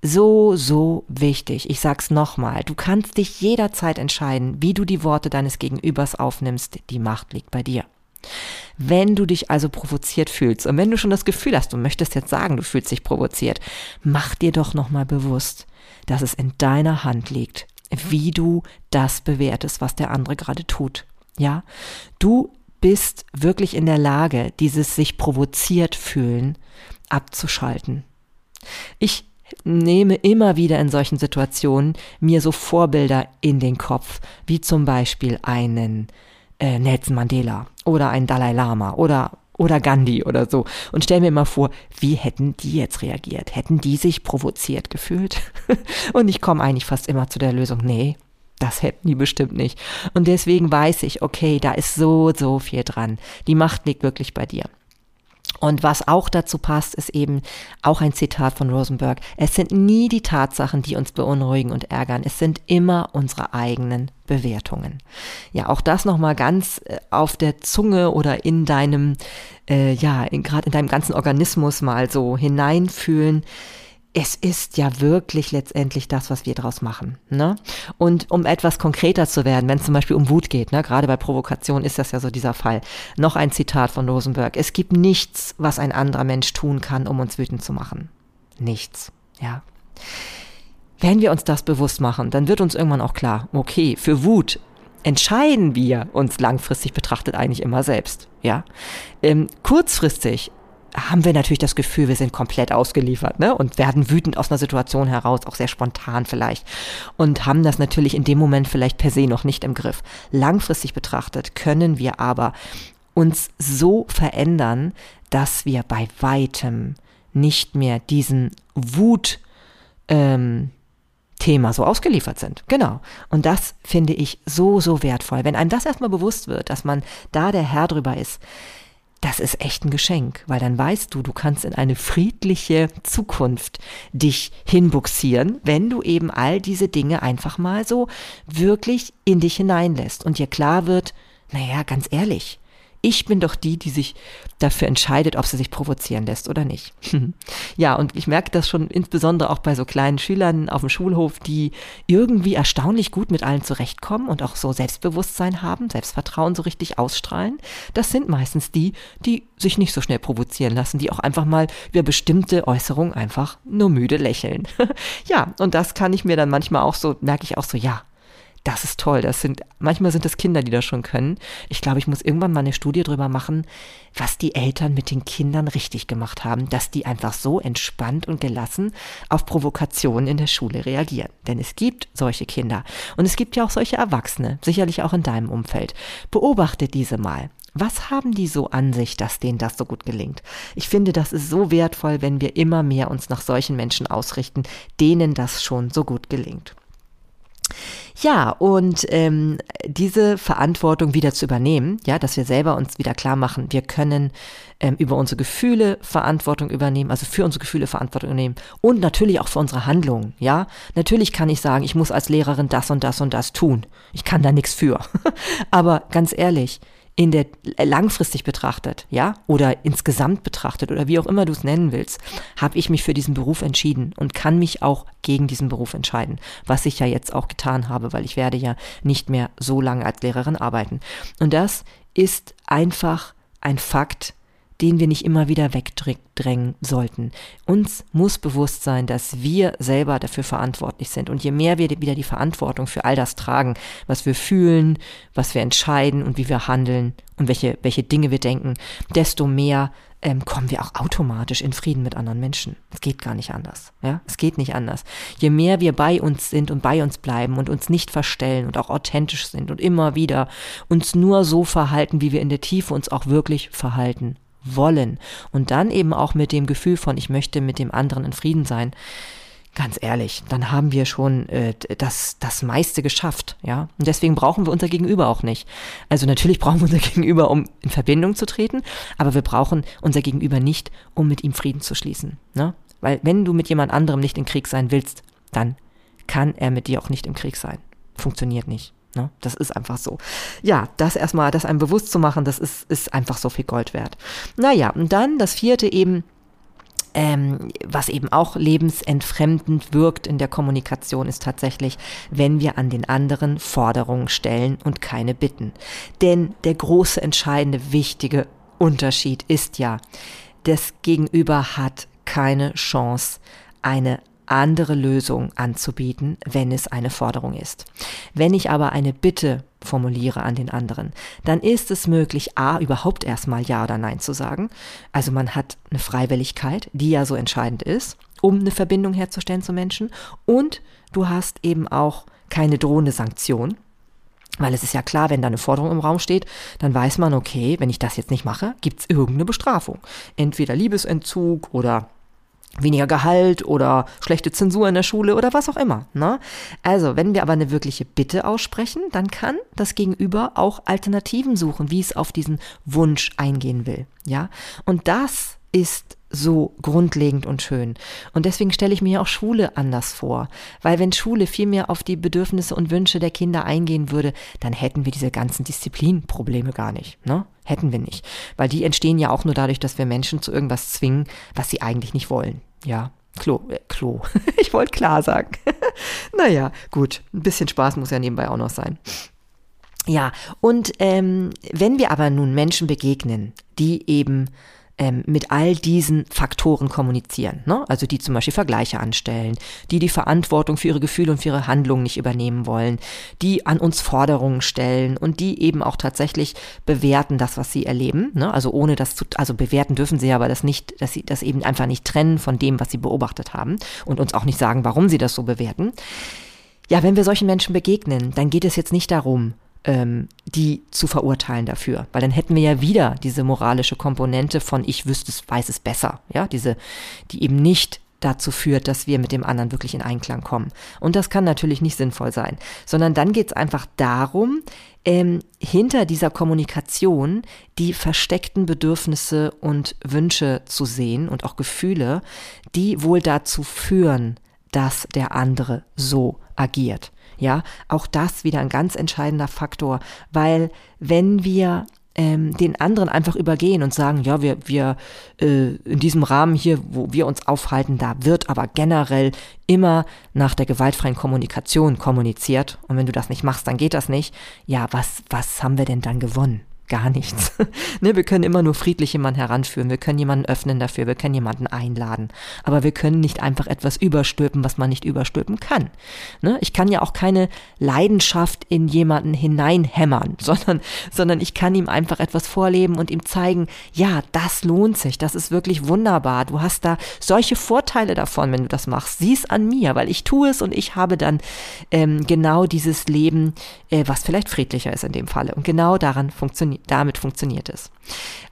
so, so wichtig. Ich sag's nochmal. Du kannst dich jederzeit entscheiden, wie du die Worte deines Gegenübers aufnimmst. Die Macht liegt bei dir. Wenn du dich also provoziert fühlst und wenn du schon das Gefühl hast, du möchtest jetzt sagen, du fühlst dich provoziert, mach dir doch nochmal bewusst, dass es in deiner Hand liegt, wie du das bewertest, was der andere gerade tut. Ja, du bist wirklich in der Lage, dieses sich provoziert fühlen abzuschalten. Ich nehme immer wieder in solchen Situationen mir so Vorbilder in den Kopf, wie zum Beispiel einen äh, Nelson Mandela oder einen Dalai Lama oder oder Gandhi oder so und stell mir mal vor, wie hätten die jetzt reagiert? Hätten die sich provoziert gefühlt? und ich komme eigentlich fast immer zu der Lösung, nee, das hätten die bestimmt nicht. Und deswegen weiß ich, okay, da ist so, so viel dran. Die Macht liegt wirklich bei dir. Und was auch dazu passt, ist eben auch ein Zitat von Rosenberg. Es sind nie die Tatsachen, die uns beunruhigen und ärgern. Es sind immer unsere eigenen Bewertungen. Ja, auch das nochmal ganz äh, auf der Zunge oder in deinem, äh, ja, gerade in deinem ganzen Organismus mal so hineinfühlen es ist ja wirklich letztendlich das, was wir daraus machen. Ne? Und um etwas konkreter zu werden, wenn es zum Beispiel um Wut geht, ne? gerade bei Provokation ist das ja so dieser Fall. Noch ein Zitat von Rosenberg. Es gibt nichts, was ein anderer Mensch tun kann, um uns wütend zu machen. Nichts. Ja. Wenn wir uns das bewusst machen, dann wird uns irgendwann auch klar, okay, für Wut entscheiden wir uns langfristig betrachtet eigentlich immer selbst. Ja. Ähm, kurzfristig haben wir natürlich das Gefühl, wir sind komplett ausgeliefert ne? und werden wütend aus einer Situation heraus, auch sehr spontan vielleicht und haben das natürlich in dem Moment vielleicht per se noch nicht im Griff. Langfristig betrachtet können wir aber uns so verändern, dass wir bei weitem nicht mehr diesen Wut ähm, Thema so ausgeliefert sind. Genau. Und das finde ich so, so wertvoll. Wenn einem das erstmal bewusst wird, dass man da der Herr drüber ist, das ist echt ein Geschenk, weil dann weißt du, du kannst in eine friedliche Zukunft dich hinbuxieren, wenn du eben all diese Dinge einfach mal so wirklich in dich hineinlässt. Und dir klar wird, naja, ganz ehrlich, ich bin doch die, die sich dafür entscheidet, ob sie sich provozieren lässt oder nicht. ja, und ich merke das schon insbesondere auch bei so kleinen Schülern auf dem Schulhof, die irgendwie erstaunlich gut mit allen zurechtkommen und auch so Selbstbewusstsein haben, Selbstvertrauen so richtig ausstrahlen. Das sind meistens die, die sich nicht so schnell provozieren lassen, die auch einfach mal über bestimmte Äußerungen einfach nur müde lächeln. ja, und das kann ich mir dann manchmal auch so, merke ich auch so, ja, das ist toll. Das sind, manchmal sind es Kinder, die das schon können. Ich glaube, ich muss irgendwann mal eine Studie drüber machen, was die Eltern mit den Kindern richtig gemacht haben, dass die einfach so entspannt und gelassen auf Provokationen in der Schule reagieren. Denn es gibt solche Kinder. Und es gibt ja auch solche Erwachsene, sicherlich auch in deinem Umfeld. Beobachte diese mal. Was haben die so an sich, dass denen das so gut gelingt? Ich finde, das ist so wertvoll, wenn wir immer mehr uns nach solchen Menschen ausrichten, denen das schon so gut gelingt. Ja, und ähm, diese Verantwortung wieder zu übernehmen, ja, dass wir selber uns wieder klar machen, wir können ähm, über unsere Gefühle Verantwortung übernehmen, also für unsere Gefühle Verantwortung übernehmen und natürlich auch für unsere Handlungen, ja. Natürlich kann ich sagen, ich muss als Lehrerin das und das und das tun. Ich kann da nichts für. Aber ganz ehrlich, in der äh, langfristig betrachtet, ja, oder insgesamt betrachtet oder wie auch immer du es nennen willst, habe ich mich für diesen Beruf entschieden und kann mich auch gegen diesen Beruf entscheiden, was ich ja jetzt auch getan habe, weil ich werde ja nicht mehr so lange als Lehrerin arbeiten. Und das ist einfach ein Fakt, den wir nicht immer wieder wegdrängen sollten. Uns muss bewusst sein, dass wir selber dafür verantwortlich sind. Und je mehr wir wieder die Verantwortung für all das tragen, was wir fühlen, was wir entscheiden und wie wir handeln und welche, welche Dinge wir denken, desto mehr ähm, kommen wir auch automatisch in Frieden mit anderen Menschen. Es geht gar nicht anders. Ja, es geht nicht anders. Je mehr wir bei uns sind und bei uns bleiben und uns nicht verstellen und auch authentisch sind und immer wieder uns nur so verhalten, wie wir in der Tiefe uns auch wirklich verhalten wollen. Und dann eben auch mit dem Gefühl von, ich möchte mit dem anderen in Frieden sein. Ganz ehrlich, dann haben wir schon äh, das, das meiste geschafft, ja. Und deswegen brauchen wir unser Gegenüber auch nicht. Also natürlich brauchen wir unser Gegenüber, um in Verbindung zu treten, aber wir brauchen unser Gegenüber nicht, um mit ihm Frieden zu schließen. Ne? Weil wenn du mit jemand anderem nicht im Krieg sein willst, dann kann er mit dir auch nicht im Krieg sein. Funktioniert nicht. Ne? Das ist einfach so. Ja, das erstmal, das einem bewusst zu machen, das ist, ist einfach so viel Gold wert. Naja, und dann das vierte eben, ähm, was eben auch lebensentfremdend wirkt in der Kommunikation, ist tatsächlich, wenn wir an den anderen Forderungen stellen und keine bitten. Denn der große, entscheidende, wichtige Unterschied ist ja, das Gegenüber hat keine Chance, eine andere Lösungen anzubieten, wenn es eine Forderung ist. Wenn ich aber eine Bitte formuliere an den anderen, dann ist es möglich, a, überhaupt erstmal Ja oder Nein zu sagen. Also man hat eine Freiwilligkeit, die ja so entscheidend ist, um eine Verbindung herzustellen zu Menschen. Und du hast eben auch keine drohende Sanktion. Weil es ist ja klar, wenn da eine Forderung im Raum steht, dann weiß man, okay, wenn ich das jetzt nicht mache, gibt es irgendeine Bestrafung. Entweder Liebesentzug oder weniger Gehalt oder schlechte Zensur in der Schule oder was auch immer. Ne? Also, wenn wir aber eine wirkliche Bitte aussprechen, dann kann das Gegenüber auch Alternativen suchen, wie es auf diesen Wunsch eingehen will. Ja, und das ist so grundlegend und schön. Und deswegen stelle ich mir auch Schule anders vor. Weil wenn Schule viel mehr auf die Bedürfnisse und Wünsche der Kinder eingehen würde, dann hätten wir diese ganzen Disziplinprobleme gar nicht. Ne? Hätten wir nicht. Weil die entstehen ja auch nur dadurch, dass wir Menschen zu irgendwas zwingen, was sie eigentlich nicht wollen. Ja, Klo, äh, Klo. ich wollte klar sagen. naja, gut. Ein bisschen Spaß muss ja nebenbei auch noch sein. Ja, und ähm, wenn wir aber nun Menschen begegnen, die eben ähm, mit all diesen Faktoren kommunizieren. Ne? Also die zum Beispiel Vergleiche anstellen, die die Verantwortung für ihre Gefühle und für ihre Handlungen nicht übernehmen wollen, die an uns Forderungen stellen und die eben auch tatsächlich bewerten das, was sie erleben. Ne? Also ohne das zu, also bewerten dürfen sie aber das nicht, dass sie das eben einfach nicht trennen von dem, was sie beobachtet haben und uns auch nicht sagen, warum sie das so bewerten. Ja, wenn wir solchen Menschen begegnen, dann geht es jetzt nicht darum, ähm, die zu verurteilen dafür. Weil dann hätten wir ja wieder diese moralische Komponente von ich wüsste es, weiß es besser. Ja, diese, die eben nicht dazu führt, dass wir mit dem anderen wirklich in Einklang kommen. Und das kann natürlich nicht sinnvoll sein, sondern dann geht es einfach darum, ähm, hinter dieser Kommunikation die versteckten Bedürfnisse und Wünsche zu sehen und auch Gefühle, die wohl dazu führen, dass der andere so agiert. Ja, auch das wieder ein ganz entscheidender Faktor, weil wenn wir ähm, den anderen einfach übergehen und sagen, ja, wir, wir äh, in diesem Rahmen hier, wo wir uns aufhalten, da wird aber generell immer nach der gewaltfreien Kommunikation kommuniziert. Und wenn du das nicht machst, dann geht das nicht. Ja, was, was haben wir denn dann gewonnen? Gar nichts. ne, wir können immer nur friedlich jemanden heranführen, wir können jemanden öffnen dafür, wir können jemanden einladen. Aber wir können nicht einfach etwas überstülpen, was man nicht überstülpen kann. Ne, ich kann ja auch keine Leidenschaft in jemanden hineinhämmern, sondern, sondern ich kann ihm einfach etwas vorleben und ihm zeigen, ja, das lohnt sich, das ist wirklich wunderbar. Du hast da solche Vorteile davon, wenn du das machst. Sieh es an mir, weil ich tue es und ich habe dann ähm, genau dieses Leben, äh, was vielleicht friedlicher ist in dem Falle. Und genau daran funktioniert damit funktioniert es.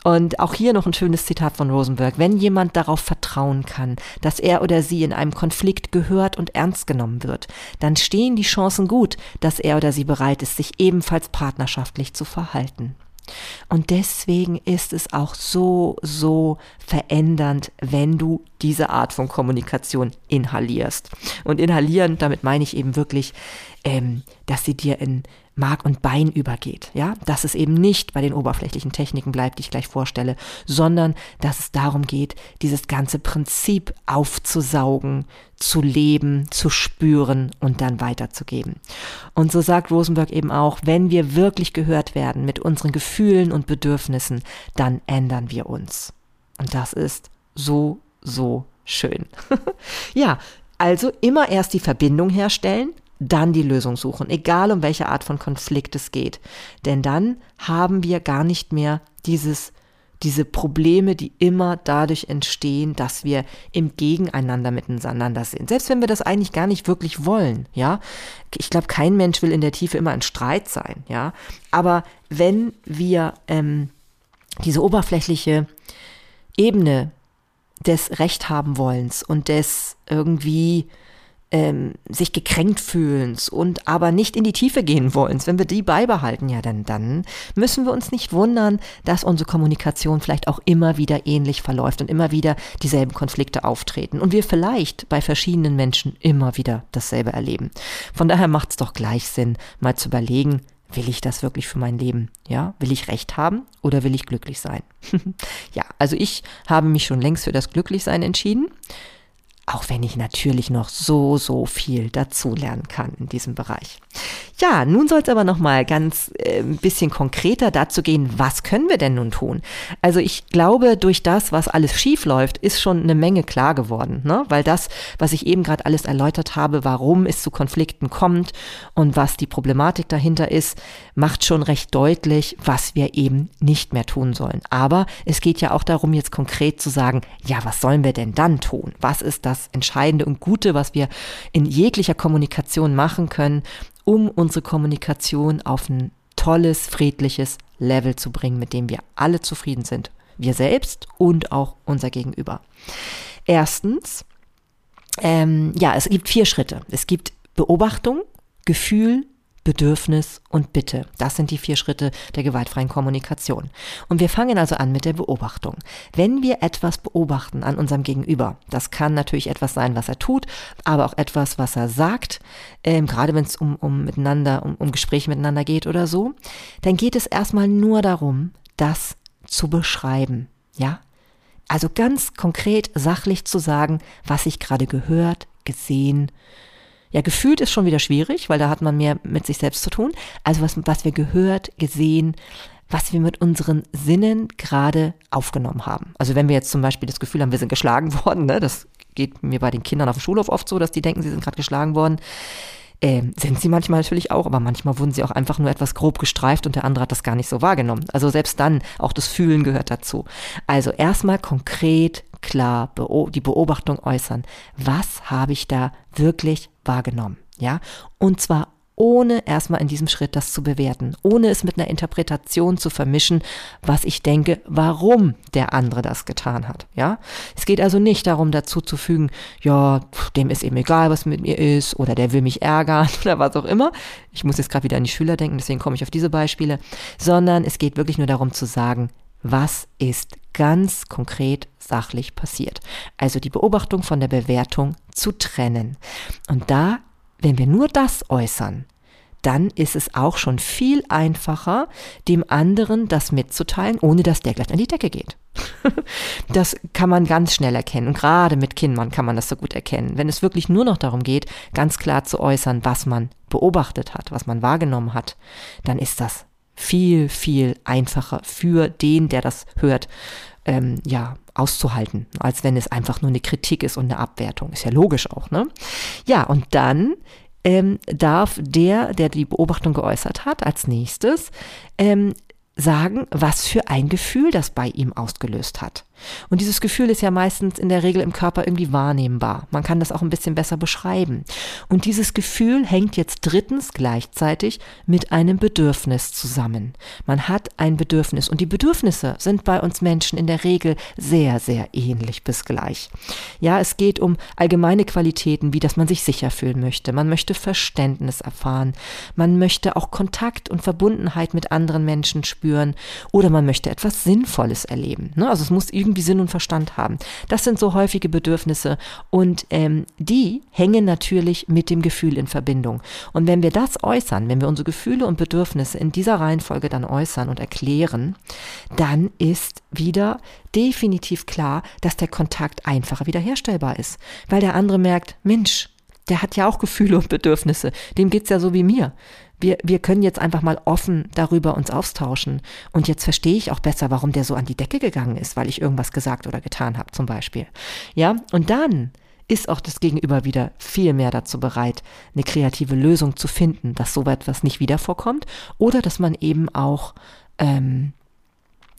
Und auch hier noch ein schönes Zitat von Rosenberg. Wenn jemand darauf vertrauen kann, dass er oder sie in einem Konflikt gehört und ernst genommen wird, dann stehen die Chancen gut, dass er oder sie bereit ist, sich ebenfalls partnerschaftlich zu verhalten. Und deswegen ist es auch so, so verändernd, wenn du diese Art von Kommunikation inhalierst. Und inhalieren, damit meine ich eben wirklich, ähm, dass sie dir in Mark und Bein übergeht, ja, dass es eben nicht bei den oberflächlichen Techniken bleibt, die ich gleich vorstelle, sondern dass es darum geht, dieses ganze Prinzip aufzusaugen, zu leben, zu spüren und dann weiterzugeben. Und so sagt Rosenberg eben auch, wenn wir wirklich gehört werden mit unseren Gefühlen und Bedürfnissen, dann ändern wir uns. Und das ist so, so schön. ja, also immer erst die Verbindung herstellen, dann die Lösung suchen, egal um welche Art von Konflikt es geht. Denn dann haben wir gar nicht mehr dieses, diese Probleme, die immer dadurch entstehen, dass wir im Gegeneinander miteinander sind. Selbst wenn wir das eigentlich gar nicht wirklich wollen, ja. Ich glaube, kein Mensch will in der Tiefe immer ein Streit sein, ja. Aber wenn wir ähm, diese oberflächliche Ebene des Recht haben wollens und des irgendwie ähm, sich gekränkt fühlens und aber nicht in die Tiefe gehen wollens, wenn wir die beibehalten, ja, dann, dann müssen wir uns nicht wundern, dass unsere Kommunikation vielleicht auch immer wieder ähnlich verläuft und immer wieder dieselben Konflikte auftreten und wir vielleicht bei verschiedenen Menschen immer wieder dasselbe erleben. Von daher macht es doch gleich Sinn, mal zu überlegen, will ich das wirklich für mein Leben? Ja, will ich Recht haben oder will ich glücklich sein? ja, also ich habe mich schon längst für das Glücklichsein entschieden. Auch wenn ich natürlich noch so, so viel dazulernen kann in diesem Bereich. Ja, nun soll es aber noch mal ganz äh, ein bisschen konkreter dazu gehen, was können wir denn nun tun? Also ich glaube, durch das, was alles schief läuft, ist schon eine Menge klar geworden, ne? Weil das, was ich eben gerade alles erläutert habe, warum es zu Konflikten kommt und was die Problematik dahinter ist, macht schon recht deutlich, was wir eben nicht mehr tun sollen. Aber es geht ja auch darum, jetzt konkret zu sagen, ja, was sollen wir denn dann tun? Was ist das Entscheidende und Gute, was wir in jeglicher Kommunikation machen können, um unsere Kommunikation auf ein tolles, friedliches Level zu bringen, mit dem wir alle zufrieden sind. Wir selbst und auch unser Gegenüber. Erstens, ähm, ja, es gibt vier Schritte. Es gibt Beobachtung, Gefühl, Bedürfnis und Bitte. Das sind die vier Schritte der gewaltfreien Kommunikation. Und wir fangen also an mit der Beobachtung. Wenn wir etwas beobachten an unserem Gegenüber, das kann natürlich etwas sein, was er tut, aber auch etwas, was er sagt, ähm, gerade wenn es um, um miteinander, um, um Gespräche miteinander geht oder so, dann geht es erstmal nur darum, das zu beschreiben. Ja? Also ganz konkret, sachlich zu sagen, was ich gerade gehört, gesehen, ja, gefühlt ist schon wieder schwierig, weil da hat man mehr mit sich selbst zu tun. Also was, was wir gehört, gesehen, was wir mit unseren Sinnen gerade aufgenommen haben. Also wenn wir jetzt zum Beispiel das Gefühl haben, wir sind geschlagen worden, ne, das geht mir bei den Kindern auf dem Schulhof oft so, dass die denken, sie sind gerade geschlagen worden. Ähm, sind sie manchmal natürlich auch, aber manchmal wurden sie auch einfach nur etwas grob gestreift und der andere hat das gar nicht so wahrgenommen. Also selbst dann, auch das Fühlen gehört dazu. Also erstmal konkret, klar die Beobachtung äußern. Was habe ich da wirklich wahrgenommen? Ja, und zwar ohne erstmal in diesem Schritt das zu bewerten, ohne es mit einer Interpretation zu vermischen, was ich denke, warum der andere das getan hat. Ja, es geht also nicht darum, dazu zu fügen, ja, dem ist eben egal, was mit mir ist, oder der will mich ärgern oder was auch immer. Ich muss jetzt gerade wieder an die Schüler denken, deswegen komme ich auf diese Beispiele, sondern es geht wirklich nur darum zu sagen, was ist ganz konkret sachlich passiert. Also die Beobachtung von der Bewertung zu trennen. Und da, wenn wir nur das äußern, dann ist es auch schon viel einfacher, dem anderen das mitzuteilen, ohne dass der gleich an die Decke geht. das kann man ganz schnell erkennen. Und gerade mit Kindern kann man das so gut erkennen. Wenn es wirklich nur noch darum geht, ganz klar zu äußern, was man beobachtet hat, was man wahrgenommen hat, dann ist das viel, viel einfacher für den, der das hört, ähm, ja, auszuhalten, als wenn es einfach nur eine Kritik ist und eine Abwertung. Ist ja logisch auch, ne? Ja, und dann ähm, darf der, der die Beobachtung geäußert hat, als nächstes ähm, sagen, was für ein Gefühl das bei ihm ausgelöst hat. Und dieses Gefühl ist ja meistens in der Regel im Körper irgendwie wahrnehmbar. Man kann das auch ein bisschen besser beschreiben. Und dieses Gefühl hängt jetzt drittens gleichzeitig mit einem Bedürfnis zusammen. Man hat ein Bedürfnis und die Bedürfnisse sind bei uns Menschen in der Regel sehr, sehr ähnlich bis gleich. Ja, es geht um allgemeine Qualitäten, wie dass man sich sicher fühlen möchte. Man möchte Verständnis erfahren. Man möchte auch Kontakt und Verbundenheit mit anderen Menschen spüren oder man möchte etwas Sinnvolles erleben. Ne? Also es muss irgendwie irgendwie Sinn und Verstand haben. Das sind so häufige Bedürfnisse und ähm, die hängen natürlich mit dem Gefühl in Verbindung. Und wenn wir das äußern, wenn wir unsere Gefühle und Bedürfnisse in dieser Reihenfolge dann äußern und erklären, dann ist wieder definitiv klar, dass der Kontakt einfacher wiederherstellbar ist, weil der andere merkt, Mensch, der hat ja auch Gefühle und Bedürfnisse, dem geht's ja so wie mir wir, wir können jetzt einfach mal offen darüber uns austauschen. Und jetzt verstehe ich auch besser, warum der so an die Decke gegangen ist, weil ich irgendwas gesagt oder getan habe, zum Beispiel. Ja, und dann ist auch das Gegenüber wieder viel mehr dazu bereit, eine kreative Lösung zu finden, dass so etwas nicht wieder vorkommt oder dass man eben auch ähm,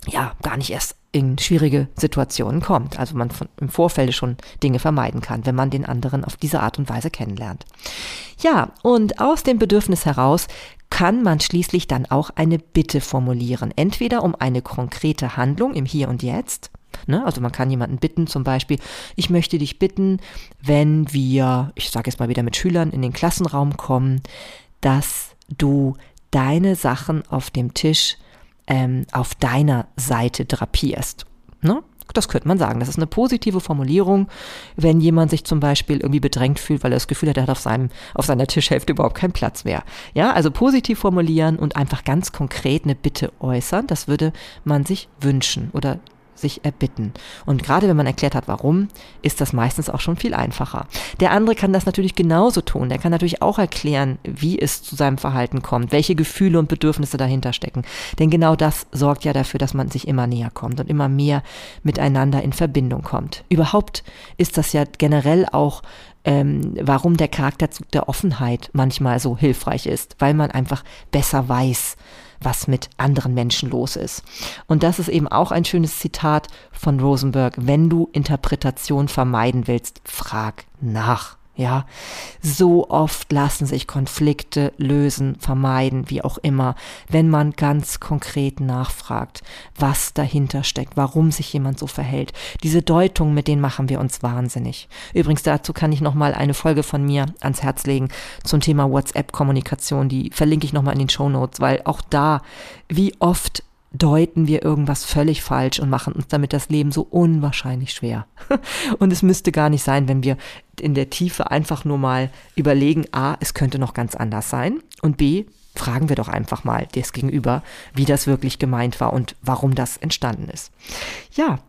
ja gar nicht erst in schwierige Situationen kommt. Also man von, im Vorfeld schon Dinge vermeiden kann, wenn man den anderen auf diese Art und Weise kennenlernt. Ja, und aus dem Bedürfnis heraus kann man schließlich dann auch eine Bitte formulieren. Entweder um eine konkrete Handlung im Hier und Jetzt. Ne? Also man kann jemanden bitten, zum Beispiel, ich möchte dich bitten, wenn wir, ich sage jetzt mal wieder mit Schülern in den Klassenraum kommen, dass du deine Sachen auf dem Tisch ähm, auf deiner Seite drapierst. Ne? Das könnte man sagen. Das ist eine positive Formulierung, wenn jemand sich zum Beispiel irgendwie bedrängt fühlt, weil er das Gefühl hat, er hat auf, seinem, auf seiner Tischhälfte überhaupt keinen Platz mehr. Ja, also positiv formulieren und einfach ganz konkret eine Bitte äußern, das würde man sich wünschen oder sich erbitten. Und gerade wenn man erklärt hat, warum, ist das meistens auch schon viel einfacher. Der andere kann das natürlich genauso tun. Der kann natürlich auch erklären, wie es zu seinem Verhalten kommt, welche Gefühle und Bedürfnisse dahinter stecken. Denn genau das sorgt ja dafür, dass man sich immer näher kommt und immer mehr miteinander in Verbindung kommt. Überhaupt ist das ja generell auch ähm, warum der Charakterzug der Offenheit manchmal so hilfreich ist, weil man einfach besser weiß, was mit anderen Menschen los ist. Und das ist eben auch ein schönes Zitat von Rosenberg. Wenn du Interpretation vermeiden willst, frag nach. Ja, so oft lassen sich Konflikte lösen, vermeiden, wie auch immer, wenn man ganz konkret nachfragt, was dahinter steckt, warum sich jemand so verhält. Diese Deutung, mit denen machen wir uns wahnsinnig. Übrigens dazu kann ich noch mal eine Folge von mir ans Herz legen zum Thema WhatsApp-Kommunikation. Die verlinke ich noch mal in den Show Notes, weil auch da, wie oft deuten wir irgendwas völlig falsch und machen uns damit das Leben so unwahrscheinlich schwer. Und es müsste gar nicht sein, wenn wir in der Tiefe einfach nur mal überlegen, a, es könnte noch ganz anders sein und b, fragen wir doch einfach mal das Gegenüber, wie das wirklich gemeint war und warum das entstanden ist. Ja,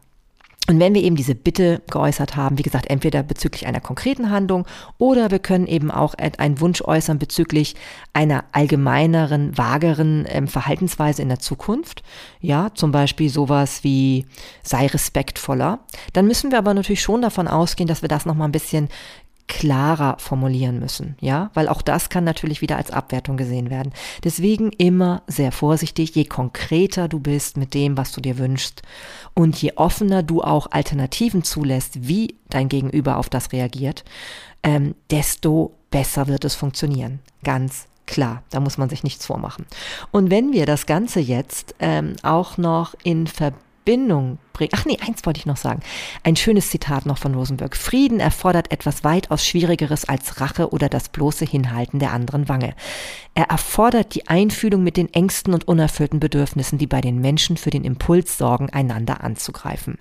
und wenn wir eben diese Bitte geäußert haben, wie gesagt, entweder bezüglich einer konkreten Handlung oder wir können eben auch einen Wunsch äußern bezüglich einer allgemeineren, vageren ähm, Verhaltensweise in der Zukunft, ja, zum Beispiel sowas wie sei respektvoller, dann müssen wir aber natürlich schon davon ausgehen, dass wir das nochmal ein bisschen klarer formulieren müssen, ja, weil auch das kann natürlich wieder als Abwertung gesehen werden. Deswegen immer sehr vorsichtig, je konkreter du bist mit dem, was du dir wünschst und je offener du auch Alternativen zulässt, wie dein Gegenüber auf das reagiert, ähm, desto besser wird es funktionieren. Ganz klar, da muss man sich nichts vormachen. Und wenn wir das Ganze jetzt ähm, auch noch in Verbindung Verbindung bringen. Ach nee, eins wollte ich noch sagen. Ein schönes Zitat noch von Rosenberg. Frieden erfordert etwas weitaus Schwierigeres als Rache oder das bloße Hinhalten der anderen Wange. Er erfordert die Einfühlung mit den Ängsten und unerfüllten Bedürfnissen, die bei den Menschen für den Impuls sorgen, einander anzugreifen.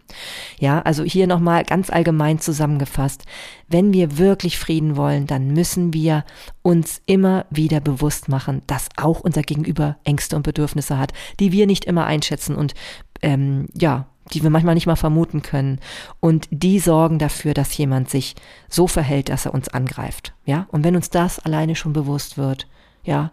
Ja, also hier nochmal ganz allgemein zusammengefasst. Wenn wir wirklich Frieden wollen, dann müssen wir uns immer wieder bewusst machen, dass auch unser Gegenüber Ängste und Bedürfnisse hat, die wir nicht immer einschätzen und ähm, ja, die wir manchmal nicht mal vermuten können. Und die sorgen dafür, dass jemand sich so verhält, dass er uns angreift. Ja, und wenn uns das alleine schon bewusst wird, ja,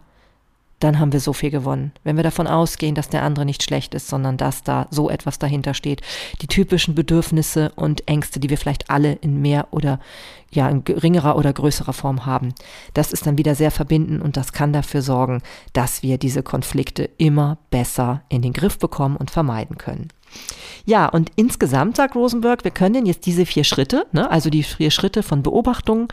dann haben wir so viel gewonnen. Wenn wir davon ausgehen, dass der andere nicht schlecht ist, sondern dass da so etwas dahinter steht, die typischen Bedürfnisse und Ängste, die wir vielleicht alle in mehr oder ja in geringerer oder größerer Form haben, das ist dann wieder sehr verbinden und das kann dafür sorgen, dass wir diese Konflikte immer besser in den Griff bekommen und vermeiden können. Ja, und insgesamt sagt Rosenberg, wir können jetzt diese vier Schritte, ne, also die vier Schritte von Beobachtung,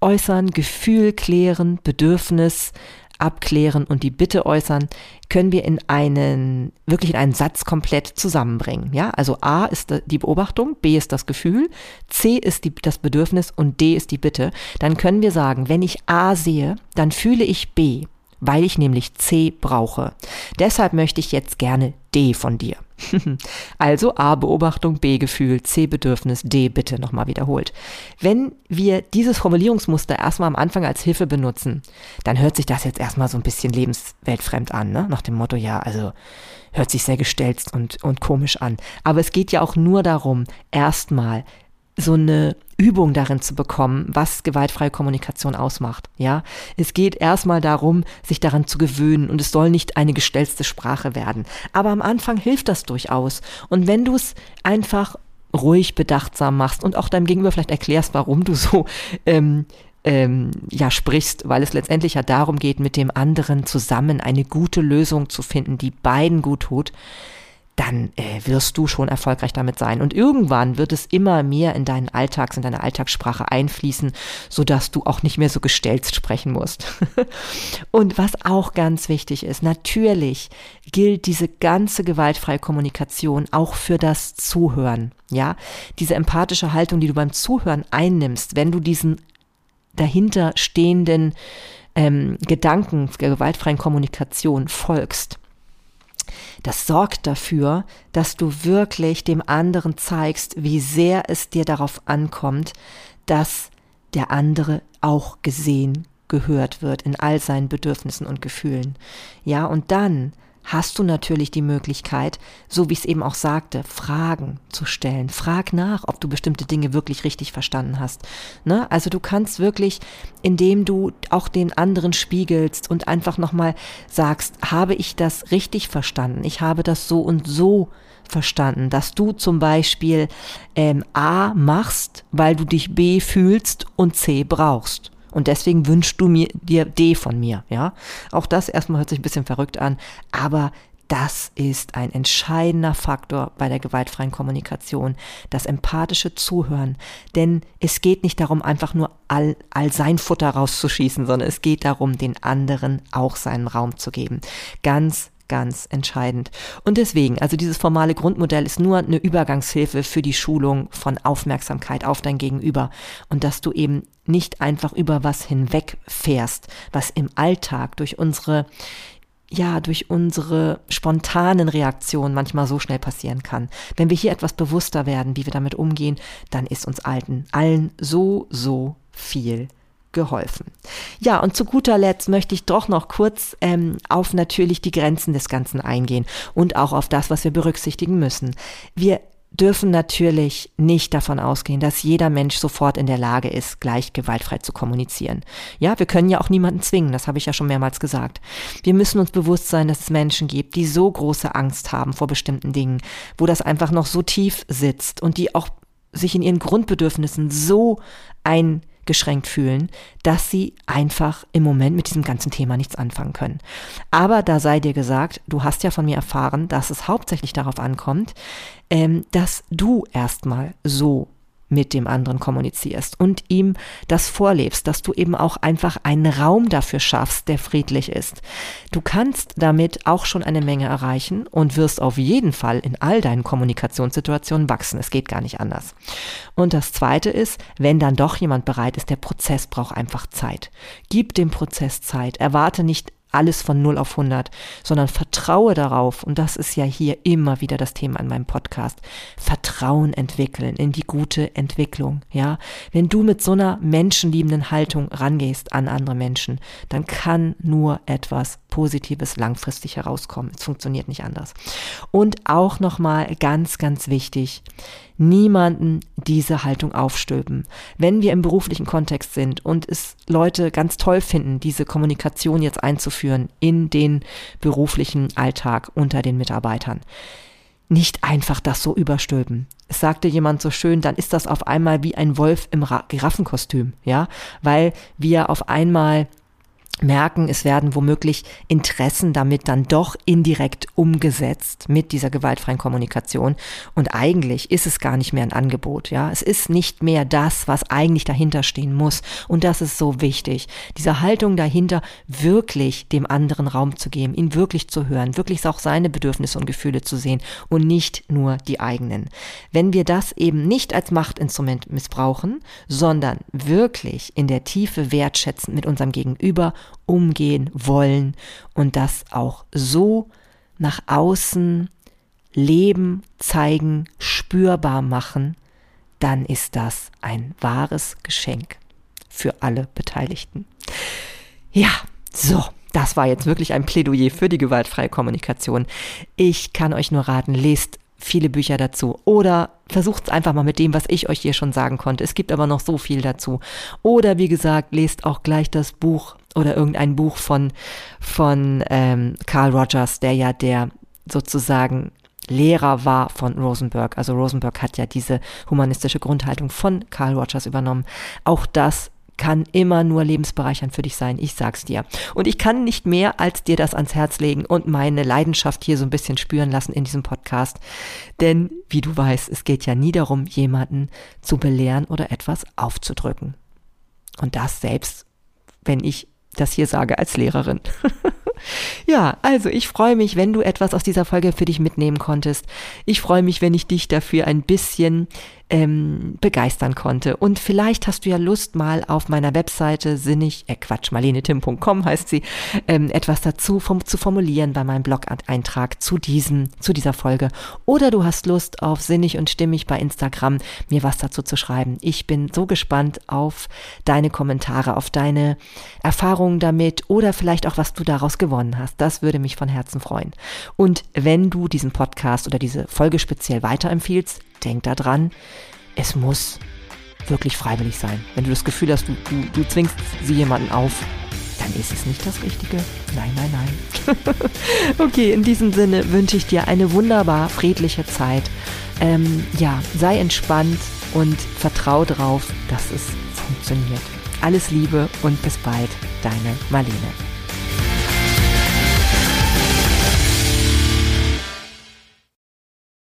äußern, Gefühl klären, Bedürfnis abklären und die Bitte äußern, können wir in einen, wirklich in einen Satz komplett zusammenbringen. Ja, also A ist die Beobachtung, B ist das Gefühl, C ist die, das Bedürfnis und D ist die Bitte. Dann können wir sagen, wenn ich A sehe, dann fühle ich B weil ich nämlich C brauche. Deshalb möchte ich jetzt gerne D von dir. also A Beobachtung, B Gefühl, C Bedürfnis, D Bitte nochmal wiederholt. Wenn wir dieses Formulierungsmuster erstmal am Anfang als Hilfe benutzen, dann hört sich das jetzt erstmal so ein bisschen lebensweltfremd an, ne? nach dem Motto, ja, also hört sich sehr gestelzt und, und komisch an. Aber es geht ja auch nur darum, erstmal so eine Übung darin zu bekommen, was gewaltfreie Kommunikation ausmacht. Ja, es geht erstmal darum, sich daran zu gewöhnen und es soll nicht eine gestellte Sprache werden. Aber am Anfang hilft das durchaus. Und wenn du es einfach ruhig bedachtsam machst und auch deinem Gegenüber vielleicht erklärst, warum du so ähm, ähm, ja sprichst, weil es letztendlich ja darum geht, mit dem anderen zusammen eine gute Lösung zu finden, die beiden gut tut, dann äh, wirst du schon erfolgreich damit sein. Und irgendwann wird es immer mehr in deinen Alltags, in deine Alltagssprache einfließen, sodass du auch nicht mehr so gestellt sprechen musst. und was auch ganz wichtig ist, natürlich gilt diese ganze gewaltfreie Kommunikation auch für das Zuhören. Ja, diese empathische Haltung, die du beim Zuhören einnimmst, wenn du diesen dahinter stehenden ähm, Gedanken der gewaltfreien Kommunikation folgst das sorgt dafür, dass du wirklich dem anderen zeigst, wie sehr es dir darauf ankommt, dass der andere auch gesehen, gehört wird in all seinen Bedürfnissen und Gefühlen. Ja, und dann hast du natürlich die Möglichkeit, so wie ich es eben auch sagte, Fragen zu stellen. Frag nach, ob du bestimmte Dinge wirklich richtig verstanden hast. Ne? Also du kannst wirklich, indem du auch den anderen spiegelst und einfach nochmal sagst, habe ich das richtig verstanden? Ich habe das so und so verstanden, dass du zum Beispiel ähm, A machst, weil du dich B fühlst und C brauchst. Und deswegen wünschst du mir dir D von mir, ja? Auch das erstmal hört sich ein bisschen verrückt an, aber das ist ein entscheidender Faktor bei der gewaltfreien Kommunikation, das empathische Zuhören. Denn es geht nicht darum, einfach nur all, all sein Futter rauszuschießen, sondern es geht darum, den anderen auch seinen Raum zu geben. Ganz ganz entscheidend. Und deswegen, also dieses formale Grundmodell ist nur eine Übergangshilfe für die Schulung von Aufmerksamkeit auf dein Gegenüber und dass du eben nicht einfach über was hinwegfährst, was im Alltag durch unsere ja, durch unsere spontanen Reaktionen manchmal so schnell passieren kann. Wenn wir hier etwas bewusster werden, wie wir damit umgehen, dann ist uns alten, allen so, so viel geholfen. Ja, und zu guter Letzt möchte ich doch noch kurz ähm, auf natürlich die Grenzen des Ganzen eingehen und auch auf das, was wir berücksichtigen müssen. Wir dürfen natürlich nicht davon ausgehen, dass jeder Mensch sofort in der Lage ist, gleich gewaltfrei zu kommunizieren. Ja, wir können ja auch niemanden zwingen, das habe ich ja schon mehrmals gesagt. Wir müssen uns bewusst sein, dass es Menschen gibt, die so große Angst haben vor bestimmten Dingen, wo das einfach noch so tief sitzt und die auch sich in ihren Grundbedürfnissen so ein eingeschränkt fühlen, dass sie einfach im Moment mit diesem ganzen Thema nichts anfangen können. Aber da sei dir gesagt, du hast ja von mir erfahren, dass es hauptsächlich darauf ankommt, ähm, dass du erstmal so mit dem anderen kommunizierst und ihm das vorlebst, dass du eben auch einfach einen Raum dafür schaffst, der friedlich ist. Du kannst damit auch schon eine Menge erreichen und wirst auf jeden Fall in all deinen Kommunikationssituationen wachsen. Es geht gar nicht anders. Und das Zweite ist, wenn dann doch jemand bereit ist, der Prozess braucht einfach Zeit. Gib dem Prozess Zeit. Erwarte nicht alles von 0 auf 100, sondern vertraue darauf, und das ist ja hier immer wieder das Thema an meinem Podcast, Vertrauen entwickeln in die gute Entwicklung, ja. Wenn du mit so einer menschenliebenden Haltung rangehst an andere Menschen, dann kann nur etwas Positives langfristig herauskommen. Es funktioniert nicht anders. Und auch nochmal ganz, ganz wichtig, niemanden diese Haltung aufstülpen. Wenn wir im beruflichen Kontext sind und es Leute ganz toll finden, diese Kommunikation jetzt einzuführen in den beruflichen Alltag unter den Mitarbeitern, nicht einfach das so überstülpen. Es sagte jemand so schön, dann ist das auf einmal wie ein Wolf im Giraffenkostüm, ja, weil wir auf einmal merken, es werden womöglich Interessen damit dann doch indirekt umgesetzt mit dieser gewaltfreien Kommunikation. Und eigentlich ist es gar nicht mehr ein Angebot, ja. Es ist nicht mehr das, was eigentlich dahinter stehen muss. Und das ist so wichtig. Diese Haltung dahinter, wirklich dem anderen Raum zu geben, ihn wirklich zu hören, wirklich auch seine Bedürfnisse und Gefühle zu sehen und nicht nur die eigenen. Wenn wir das eben nicht als Machtinstrument missbrauchen, sondern wirklich in der Tiefe wertschätzend mit unserem Gegenüber umgehen wollen und das auch so nach außen leben, zeigen, spürbar machen, dann ist das ein wahres Geschenk für alle Beteiligten. Ja, so, das war jetzt wirklich ein Plädoyer für die gewaltfreie Kommunikation. Ich kann euch nur raten, lest viele Bücher dazu. Oder versucht es einfach mal mit dem, was ich euch hier schon sagen konnte. Es gibt aber noch so viel dazu. Oder wie gesagt, lest auch gleich das Buch oder irgendein Buch von, von ähm, Carl Rogers, der ja der sozusagen Lehrer war von Rosenberg. Also Rosenberg hat ja diese humanistische Grundhaltung von Carl Rogers übernommen. Auch das kann immer nur lebensbereichernd für dich sein, ich sag's dir. Und ich kann nicht mehr als dir das ans Herz legen und meine Leidenschaft hier so ein bisschen spüren lassen in diesem Podcast. Denn, wie du weißt, es geht ja nie darum, jemanden zu belehren oder etwas aufzudrücken. Und das selbst, wenn ich das hier sage als Lehrerin. ja, also ich freue mich, wenn du etwas aus dieser Folge für dich mitnehmen konntest. Ich freue mich, wenn ich dich dafür ein bisschen ähm, begeistern konnte. Und vielleicht hast du ja Lust, mal auf meiner Webseite sinnig, äh Quatsch, marlenetim.com heißt sie, ähm, etwas dazu vom, zu formulieren bei meinem Blog-Eintrag zu diesem, zu dieser Folge. Oder du hast Lust auf sinnig und stimmig bei Instagram mir was dazu zu schreiben. Ich bin so gespannt auf deine Kommentare, auf deine Erfahrungen damit oder vielleicht auch, was du daraus gewonnen hast. Das würde mich von Herzen freuen. Und wenn du diesen Podcast oder diese Folge speziell weiterempfiehlst, denk daran, es muss wirklich freiwillig sein. Wenn du das Gefühl hast, du, du, du zwingst sie jemanden auf, dann ist es nicht das Richtige. Nein, nein, nein. okay, in diesem Sinne wünsche ich dir eine wunderbar friedliche Zeit. Ähm, ja, sei entspannt und vertrau drauf, dass es funktioniert. Alles Liebe und bis bald, deine Marlene.